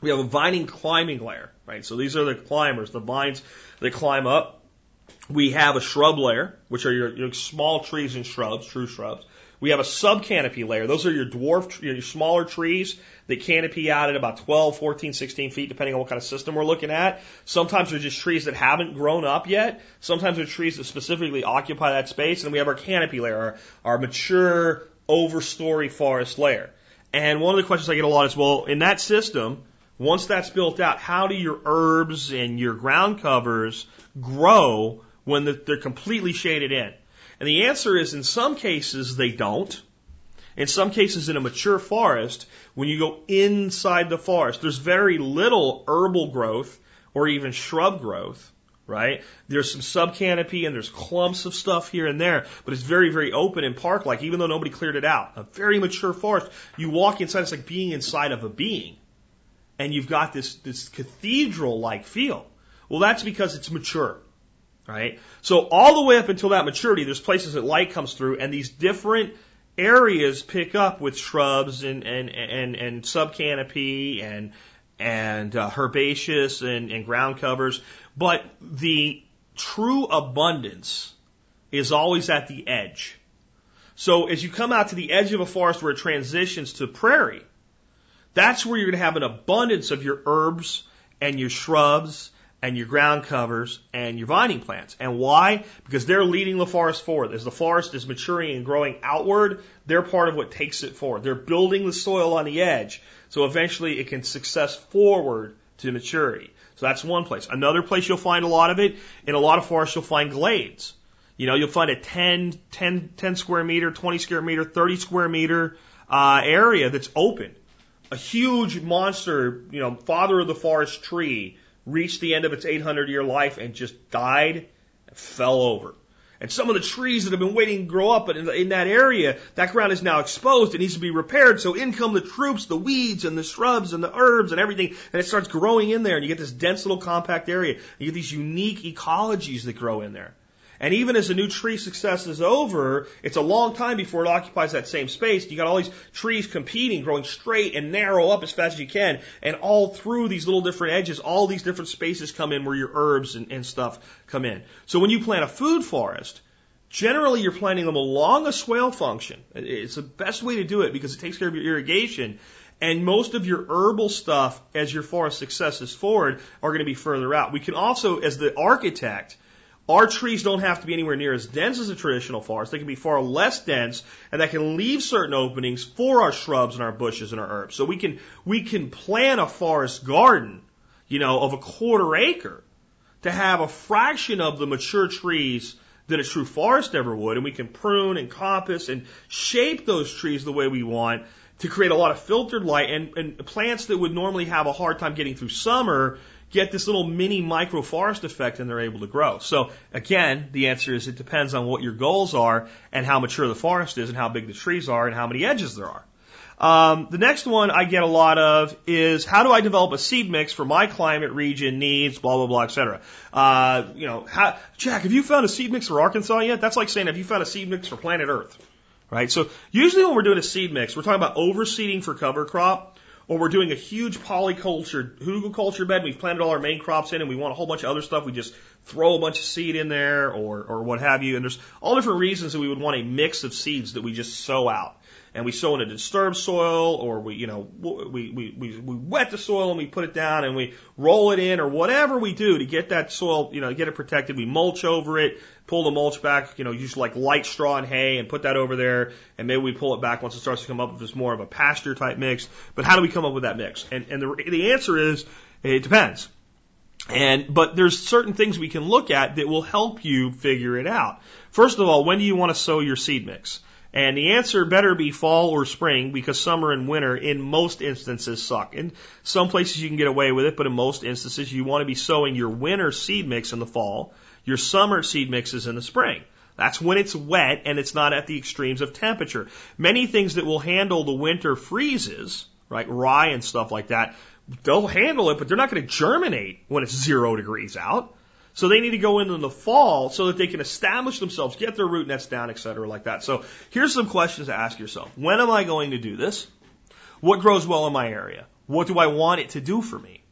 S1: We have a vining climbing layer, right? So these are the climbers, the vines that climb up. We have a shrub layer, which are your, your small trees and shrubs, true shrubs. We have a sub canopy layer. Those are your dwarf, your smaller trees that canopy out at about 12, 14, 16 feet, depending on what kind of system we're looking at. Sometimes they're just trees that haven't grown up yet. Sometimes they're trees that specifically occupy that space. And we have our canopy layer, our, our mature overstory forest layer. And one of the questions I get a lot is, well, in that system, once that's built out, how do your herbs and your ground covers grow when they're completely shaded in? And the answer is in some cases they don't. In some cases in a mature forest, when you go inside the forest, there's very little herbal growth or even shrub growth, right? There's some subcanopy and there's clumps of stuff here and there, but it's very, very open and park-like, even though nobody cleared it out. A very mature forest, you walk inside, it's like being inside of a being. And you've got this, this cathedral-like feel. Well, that's because it's mature right? So all the way up until that maturity, there's places that light comes through, and these different areas pick up with shrubs and and and and subcanopy and and uh, herbaceous and, and ground covers, but the true abundance is always at the edge. So as you come out to the edge of a forest where it transitions to prairie, that's where you're going to have an abundance of your herbs and your shrubs and your ground covers and your vining plants. And why? Because they're leading the forest forward. As the forest is maturing and growing outward, they're part of what takes it forward. They're building the soil on the edge. So eventually it can success forward to maturity. So that's one place. Another place you'll find a lot of it, in a lot of forests you'll find glades. You know, you'll find a 10, 10, 10 square meter, 20 square meter, 30 square meter uh, area that's open. A huge monster, you know, father of the forest tree reached the end of its 800 year life and just died, and fell over. And some of the trees that have been waiting to grow up in, in that area, that ground is now exposed. It needs to be repaired. So in come the troops, the weeds and the shrubs and the herbs and everything, and it starts growing in there. And you get this dense little compact area. You get these unique ecologies that grow in there. And even as a new tree success is over, it's a long time before it occupies that same space. You got all these trees competing, growing straight and narrow up as fast as you can. And all through these little different edges, all these different spaces come in where your herbs and, and stuff come in. So when you plant a food forest, generally you're planting them along a swale function. It's the best way to do it because it takes care of your irrigation. And most of your herbal stuff, as your forest successes forward, are going to be further out. We can also, as the architect, our trees don't have to be anywhere near as dense as a traditional forest. They can be far less dense, and that can leave certain openings for our shrubs and our bushes and our herbs. So we can we can plant a forest garden, you know, of a quarter acre to have a fraction of the mature trees that a true forest ever would, and we can prune and coppice and shape those trees the way we want to create a lot of filtered light and, and plants that would normally have a hard time getting through summer get this little mini microforest effect and they're able to grow. So again, the answer is it depends on what your goals are and how mature the forest is and how big the trees are and how many edges there are. Um, the next one I get a lot of is how do I develop a seed mix for my climate, region, needs, blah blah blah, etc. Uh, you know, how, Jack, have you found a seed mix for Arkansas yet? That's like saying, have you found a seed mix for planet Earth? Right. So usually when we're doing a seed mix, we're talking about overseeding for cover crop or we're doing a huge polyculture hugelkultur bed. We've planted all our main crops in, and we want a whole bunch of other stuff. We just throw a bunch of seed in there, or or what have you. And there's all different reasons that we would want a mix of seeds that we just sow out and we sow in a disturbed soil, or we, you know, we, we, we, we wet the soil and we put it down and we roll it in, or whatever we do to get that soil, you know, get it protected. We mulch over it, pull the mulch back, you know, use like light straw and hay and put that over there, and maybe we pull it back once it starts to come up if it's more of a pasture type mix. But how do we come up with that mix? And, and the, the answer is, it depends. And, but there's certain things we can look at that will help you figure it out. First of all, when do you want to sow your seed mix? And the answer better be fall or spring because summer and winter in most instances suck. In some places you can get away with it, but in most instances you want to be sowing your winter seed mix in the fall, your summer seed mixes in the spring. That's when it's wet and it's not at the extremes of temperature. Many things that will handle the winter freezes, right, rye and stuff like that, they'll handle it, but they're not going to germinate when it's zero degrees out. So they need to go in in the fall so that they can establish themselves, get their root nets down, et cetera, like that. So here's some questions to ask yourself. When am I going to do this? What grows well in my area? What do I want it to do for me?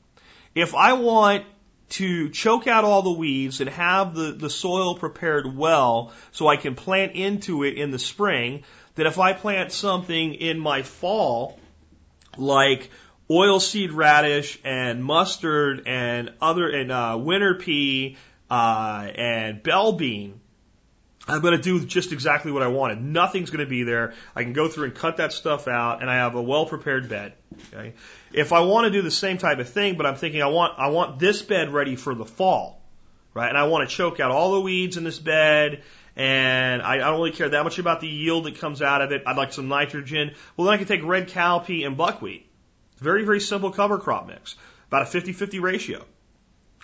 S1: If I want to choke out all the weeds and have the, the soil prepared well so I can plant into it in the spring, then if I plant something in my fall, like oilseed radish and mustard and other and uh, winter pea uh, and bell bean. I'm going to do just exactly what I wanted. Nothing's going to be there. I can go through and cut that stuff out, and I have a well prepared bed. Okay. If I want to do the same type of thing, but I'm thinking I want I want this bed ready for the fall, right? And I want to choke out all the weeds in this bed, and I, I don't really care that much about the yield that comes out of it. I'd like some nitrogen. Well, then I can take red cowpea and buckwheat very, very simple cover crop mix, about a 50-50 ratio.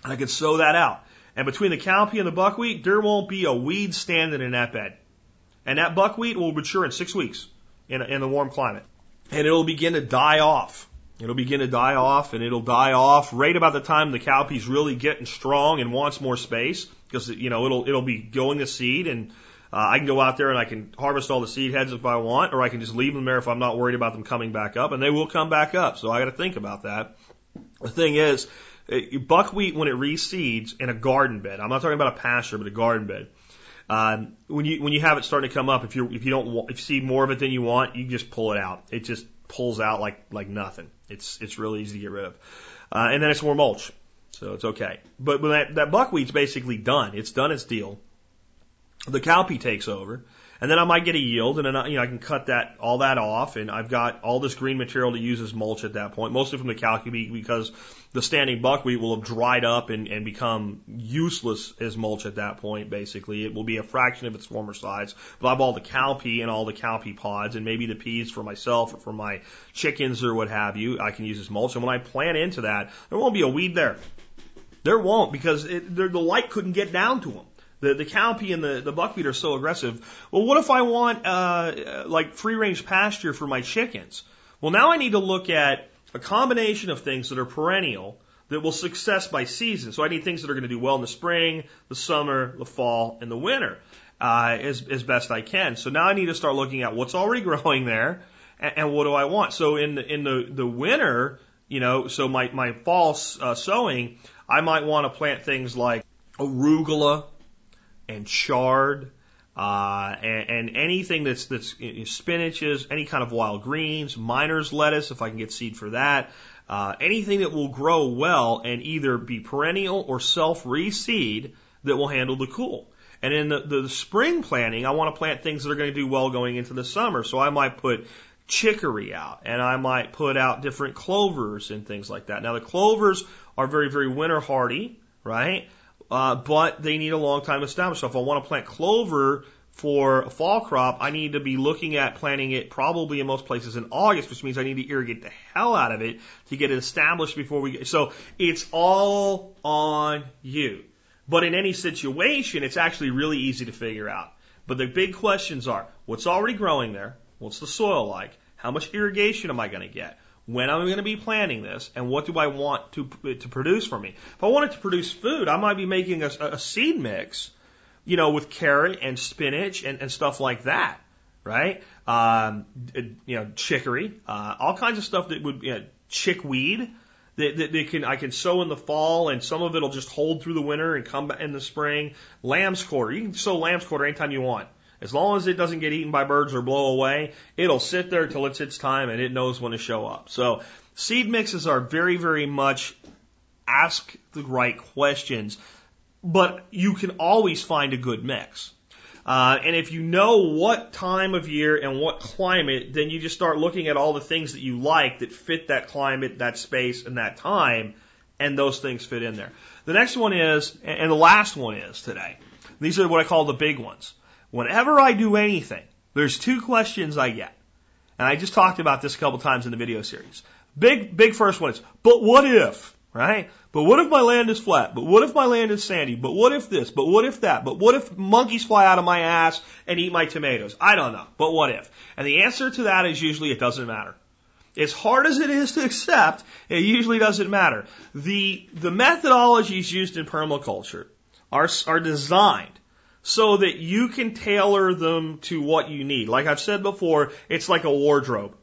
S1: I could sow that out. And between the cowpea and the buckwheat, there won't be a weed standing in that bed. And that buckwheat will mature in six weeks in, in the warm climate. And it'll begin to die off. It'll begin to die off and it'll die off right about the time the cowpea's really getting strong and wants more space because, you know, it'll, it'll be going to seed and uh, I can go out there and I can harvest all the seed heads if I want, or I can just leave them there if I'm not worried about them coming back up, and they will come back up. So I got to think about that. The thing is, buckwheat when it reseeds in a garden bed. I'm not talking about a pasture, but a garden bed. Uh, when you when you have it starting to come up, if you if you don't if you see more of it than you want, you just pull it out. It just pulls out like like nothing. It's it's really easy to get rid of, uh, and then it's more mulch, so it's okay. But when that that buckwheat's basically done, it's done its deal the cowpea takes over, and then I might get a yield, and then I, you know I can cut that all that off, and I've got all this green material to use as mulch at that point, mostly from the cowpea because the standing buckwheat will have dried up and, and become useless as mulch at that point. Basically, it will be a fraction of its former size. But I have all the cowpea and all the cowpea pods, and maybe the peas for myself or for my chickens or what have you. I can use as mulch, and when I plant into that, there won't be a weed there. There won't because it, the light couldn't get down to them. The the cowpea and the, the buckwheat are so aggressive. Well, what if I want uh, like free range pasture for my chickens? Well, now I need to look at a combination of things that are perennial that will success by season. So I need things that are going to do well in the spring, the summer, the fall, and the winter uh, as as best I can. So now I need to start looking at what's already growing there and, and what do I want. So in the in the the winter, you know, so my my fall uh, sowing, I might want to plant things like arugula and chard, uh, and, and anything that's that's spinaches, any kind of wild greens, miner's lettuce if I can get seed for that, uh, anything that will grow well and either be perennial or self reseed that will handle the cool. And in the, the spring planting, I want to plant things that are going to do well going into the summer. So I might put chicory out and I might put out different clovers and things like that. Now the clovers are very, very winter hardy, right? Uh, but they need a long time to establish. So if I want to plant clover for a fall crop, I need to be looking at planting it probably in most places in August, which means I need to irrigate the hell out of it to get it established before we get. So it's all on you. But in any situation, it's actually really easy to figure out. But the big questions are what's already growing there? What's the soil like? How much irrigation am I going to get? When am I going to be planting this? And what do I want to, to produce for me? If I wanted to produce food, I might be making a, a seed mix you know, with carrot and spinach and, and stuff like that, right? Um, you know, chicory, uh, all kinds of stuff that would, you know, chickweed that, that they can, I can sow in the fall and some of it'll just hold through the winter and come back in the spring. Lamb's quarter, you can sow lamb's quarter anytime you want. As long as it doesn't get eaten by birds or blow away, it'll sit there till it's its time and it knows when to show up. So seed mixes are very, very much ask the right questions but you can always find a good mix. Uh, and if you know what time of year and what climate, then you just start looking at all the things that you like that fit that climate, that space, and that time, and those things fit in there. The next one is, and the last one is today. These are what I call the big ones. Whenever I do anything, there's two questions I get. And I just talked about this a couple times in the video series. Big, big first one is, but what if? right? But what if my land is flat? But what if my land is sandy? But what if this? But what if that? But what if monkeys fly out of my ass and eat my tomatoes? I don't know. But what if? And the answer to that is usually it doesn't matter. As hard as it is to accept, it usually doesn't matter. The, the methodologies used in permaculture are, are designed so that you can tailor them to what you need. Like I've said before, it's like a wardrobe.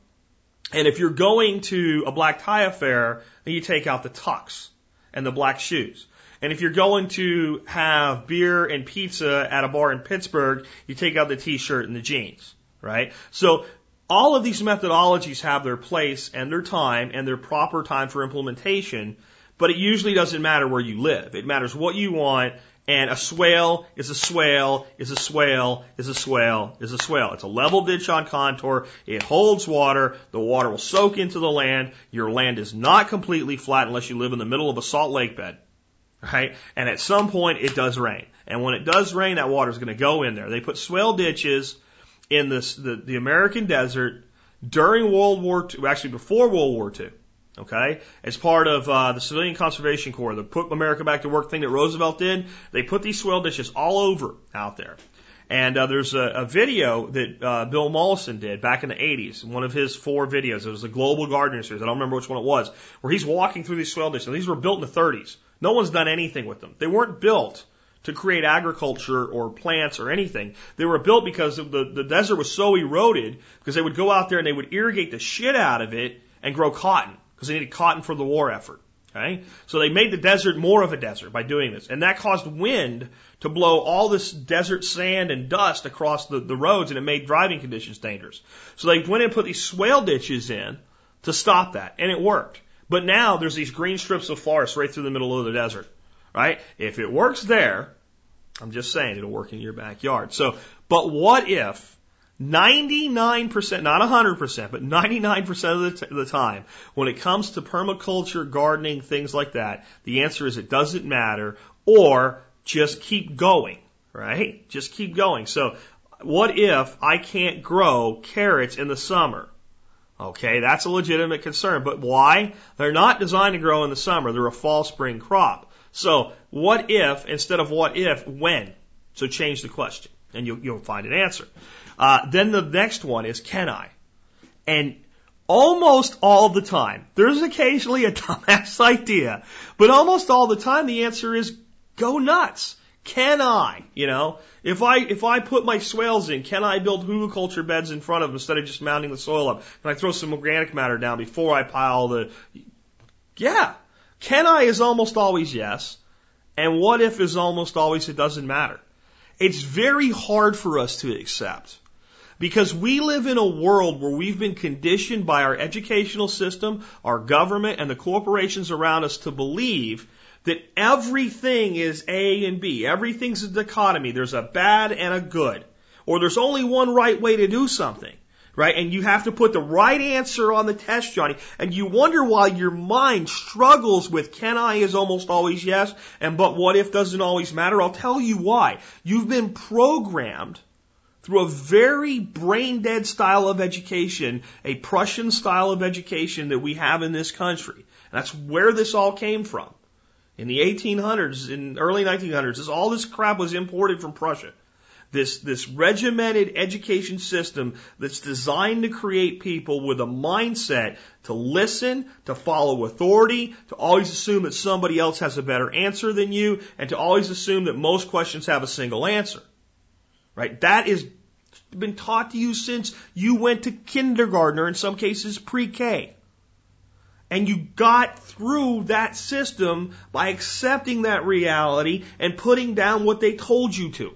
S1: And if you're going to a black tie affair, then you take out the tux and the black shoes. And if you're going to have beer and pizza at a bar in Pittsburgh, you take out the t-shirt and the jeans, right? So all of these methodologies have their place and their time and their proper time for implementation, but it usually doesn't matter where you live. It matters what you want and a swale is a swale, is a swale, is a swale, is a swale. It's a level ditch on contour. It holds water. The water will soak into the land. Your land is not completely flat unless you live in the middle of a salt lake bed. Right? And at some point it does rain. And when it does rain, that water is going to go in there. They put swale ditches in this, the, the American desert during World War II, actually before World War II. Okay, as part of uh, the Civilian Conservation Corps, the Put America Back to Work thing that Roosevelt did, they put these swale dishes all over out there. And uh, there's a, a video that uh, Bill Mollison did back in the 80s, one of his four videos. It was the Global Gardening series. I don't remember which one it was, where he's walking through these swale dishes. And these were built in the 30s. No one's done anything with them. They weren't built to create agriculture or plants or anything. They were built because the, the desert was so eroded because they would go out there and they would irrigate the shit out of it and grow cotton because they needed cotton for the war effort. Okay? So they made the desert more of a desert by doing this. And that caused wind to blow all this desert sand and dust across the, the roads and it made driving conditions dangerous. So they went and put these swale ditches in to stop that. And it worked. But now there's these green strips of forest right through the middle of the desert. Right? If it works there, I'm just saying it'll work in your backyard. So, but what if 99%, not 100%, but 99% of the, the time, when it comes to permaculture, gardening, things like that, the answer is it doesn't matter or just keep going, right? Just keep going. So what if I can't grow carrots in the summer? Okay, that's a legitimate concern, but why? They're not designed to grow in the summer. They're a fall spring crop. So what if instead of what if, when? So change the question and you'll, you'll find an answer. Uh, then the next one is can I? And almost all the time, there's occasionally a dumbass idea, but almost all the time the answer is go nuts. Can I? You know, if I if I put my swales in, can I build hugelkultur beds in front of them instead of just mounting the soil up? Can I throw some organic matter down before I pile the? Yeah, can I is almost always yes, and what if is almost always it doesn't matter. It's very hard for us to accept because we live in a world where we've been conditioned by our educational system, our government, and the corporations around us to believe that everything is A and B. Everything's a dichotomy. There's a bad and a good. Or there's only one right way to do something. Right? And you have to put the right answer on the test, Johnny. And you wonder why your mind struggles with can I is almost always yes, and but what if doesn't always matter. I'll tell you why. You've been programmed through a very brain dead style of education, a Prussian style of education that we have in this country. And that's where this all came from. In the 1800s, in early 1900s, this, all this crap was imported from Prussia. This, this regimented education system that's designed to create people with a mindset to listen, to follow authority, to always assume that somebody else has a better answer than you, and to always assume that most questions have a single answer. Right? That is been taught to you since you went to kindergarten or in some cases pre-K. And you got through that system by accepting that reality and putting down what they told you to.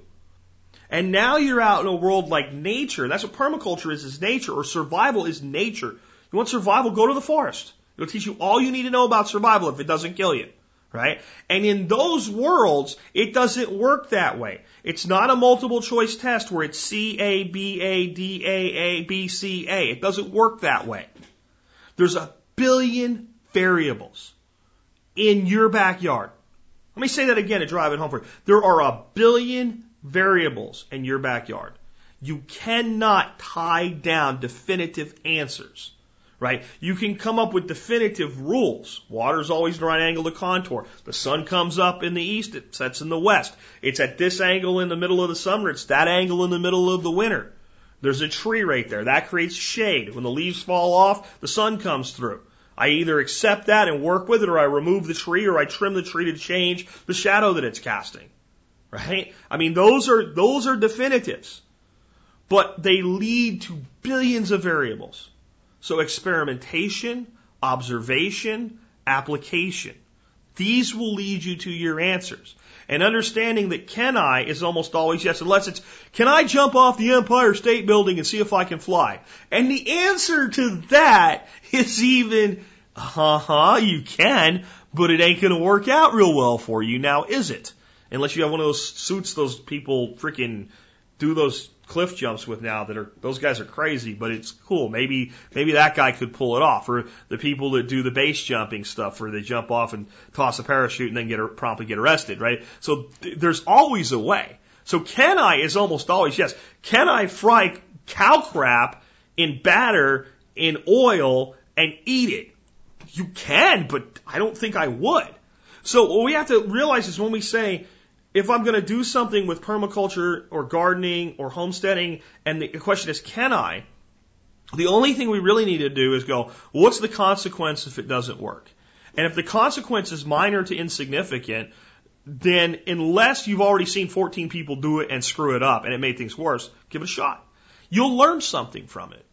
S1: And now you're out in a world like nature. That's what permaculture is, is nature, or survival is nature. You want survival, go to the forest. It'll teach you all you need to know about survival if it doesn't kill you. Right? And in those worlds, it doesn't work that way. It's not a multiple choice test where it's C, A, B, A, D, A, A, B, C, A. It doesn't work that way. There's a billion variables in your backyard. Let me say that again to drive it home for you. There are a billion variables in your backyard. You cannot tie down definitive answers, right? You can come up with definitive rules. Water's always the right angle to contour. The sun comes up in the east, it sets in the west. It's at this angle in the middle of the summer, it's that angle in the middle of the winter. There's a tree right there. That creates shade. When the leaves fall off, the sun comes through. I either accept that and work with it, or I remove the tree, or I trim the tree to change the shadow that it's casting right? I mean, those are, those are definitives, but they lead to billions of variables. So experimentation, observation, application. These will lead you to your answers. And understanding that can I is almost always yes, unless it's can I jump off the Empire State Building and see if I can fly? And the answer to that is even, uh huh, you can, but it ain't gonna work out real well for you now, is it? Unless you have one of those suits those people freaking do those cliff jumps with now that are those guys are crazy, but it's cool. Maybe maybe that guy could pull it off, or the people that do the base jumping stuff where they jump off and toss a parachute and then get promptly get arrested, right? So th- there's always a way. So can I is almost always yes. Can I fry cow crap in batter in oil and eat it? You can, but I don't think I would. So what we have to realize is when we say if I'm going to do something with permaculture or gardening or homesteading, and the question is, can I? The only thing we really need to do is go, what's the consequence if it doesn't work? And if the consequence is minor to insignificant, then unless you've already seen 14 people do it and screw it up and it made things worse, give it a shot. You'll learn something from it.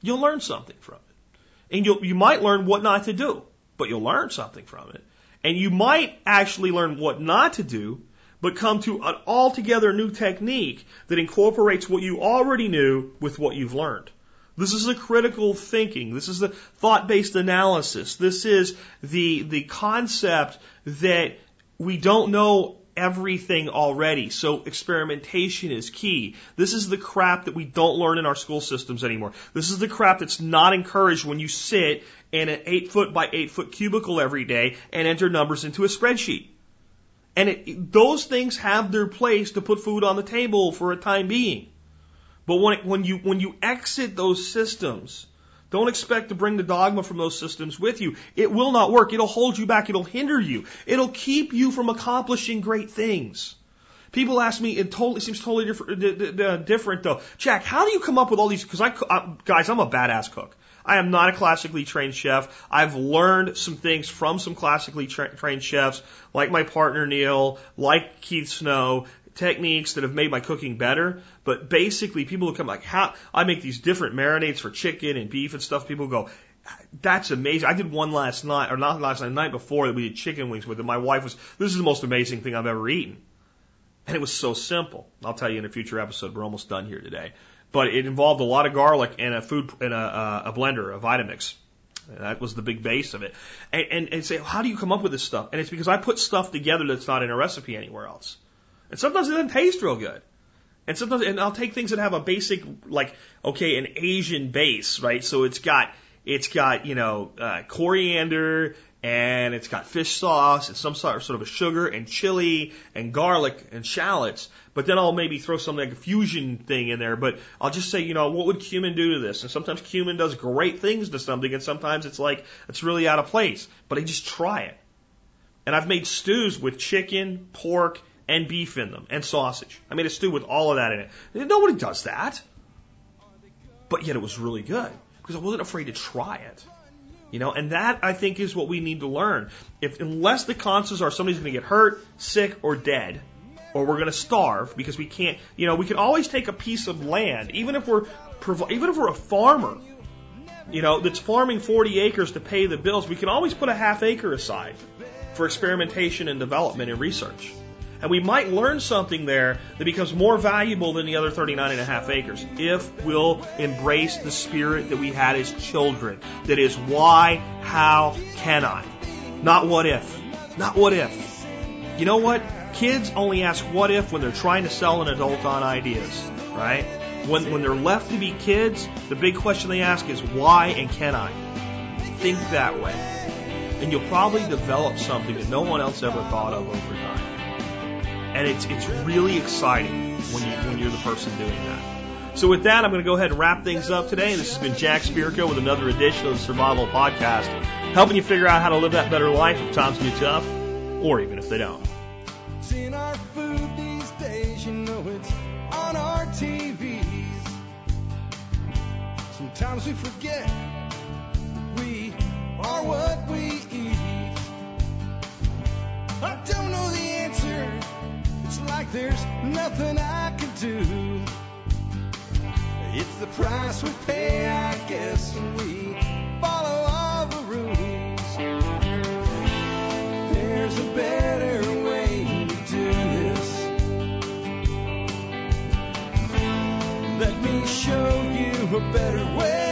S1: You'll learn something from it. And you'll, you might learn what not to do, but you'll learn something from it. And you might actually learn what not to do, but come to an altogether new technique that incorporates what you already knew with what you've learned. This is the critical thinking. This is the thought-based analysis. This is the, the concept that we don't know everything already. So experimentation is key. This is the crap that we don't learn in our school systems anymore. This is the crap that's not encouraged when you sit in an eight foot by eight foot cubicle every day and enter numbers into a spreadsheet. And it, those things have their place to put food on the table for a time being. But when, it, when you, when you exit those systems, don't expect to bring the dogma from those systems with you. It will not work. It'll hold you back. It'll hinder you. It'll keep you from accomplishing great things. People ask me, it totally seems totally different, different though. Jack, how do you come up with all these? Because I, I, guys, I'm a badass cook. I am not a classically trained chef. I've learned some things from some classically tra- trained chefs, like my partner Neil, like Keith Snow, techniques that have made my cooking better. But basically, people who come like, how I make these different marinades for chicken and beef and stuff. People go, that's amazing. I did one last night, or not last night, the night before that we did chicken wings with it. My wife was, this is the most amazing thing I've ever eaten. And it was so simple. I'll tell you in a future episode. We're almost done here today but it involved a lot of garlic and a food and a, a blender, a Vitamix. That was the big base of it. And, and, and say, how do you come up with this stuff? And it's because I put stuff together that's not in a recipe anywhere else. And sometimes it doesn't taste real good. And sometimes, and I'll take things that have a basic, like, okay, an Asian base, right? So it's got, it's got, you know, uh, coriander and it's got fish sauce and some sort of, a sugar and chili and garlic and shallots. But then I'll maybe throw some like a fusion thing in there. But I'll just say, you know, what would cumin do to this? And sometimes cumin does great things to something, and sometimes it's like it's really out of place. But I just try it. And I've made stews with chicken, pork, and beef in them, and sausage. I made a stew with all of that in it. Nobody does that. But yet it was really good because I wasn't afraid to try it. You know, and that I think is what we need to learn. If unless the consequences are somebody's going to get hurt, sick, or dead, or we're going to starve because we can't, you know, we can always take a piece of land, even if we're even if we're a farmer, you know, that's farming 40 acres to pay the bills, we can always put a half acre aside for experimentation and development and research. And we might learn something there that becomes more valuable than the other 39 and a half acres if we'll embrace the spirit that we had as children. That is why, how, can I? Not what if. Not what if. You know what? Kids only ask what if when they're trying to sell an adult on ideas, right? When, when they're left to be kids, the big question they ask is why and can I? Think that way. And you'll probably develop something that no one else ever thought of over time and it's it's really exciting when you when you're the person doing that. So with that, I'm going to go ahead and wrap things up today. This has been Jack Spirko with another edition of the Survival Podcast, helping you figure out how to live that better life if times get tough, or even if they don't. Seeing our food these days, you know it's on our TVs. Sometimes we forget we are what we eat. I don't know the answer it's like there's nothing I can do. It's the price we pay, I guess, when we follow all the rules. There's a better way to do this. Let me show you a better way.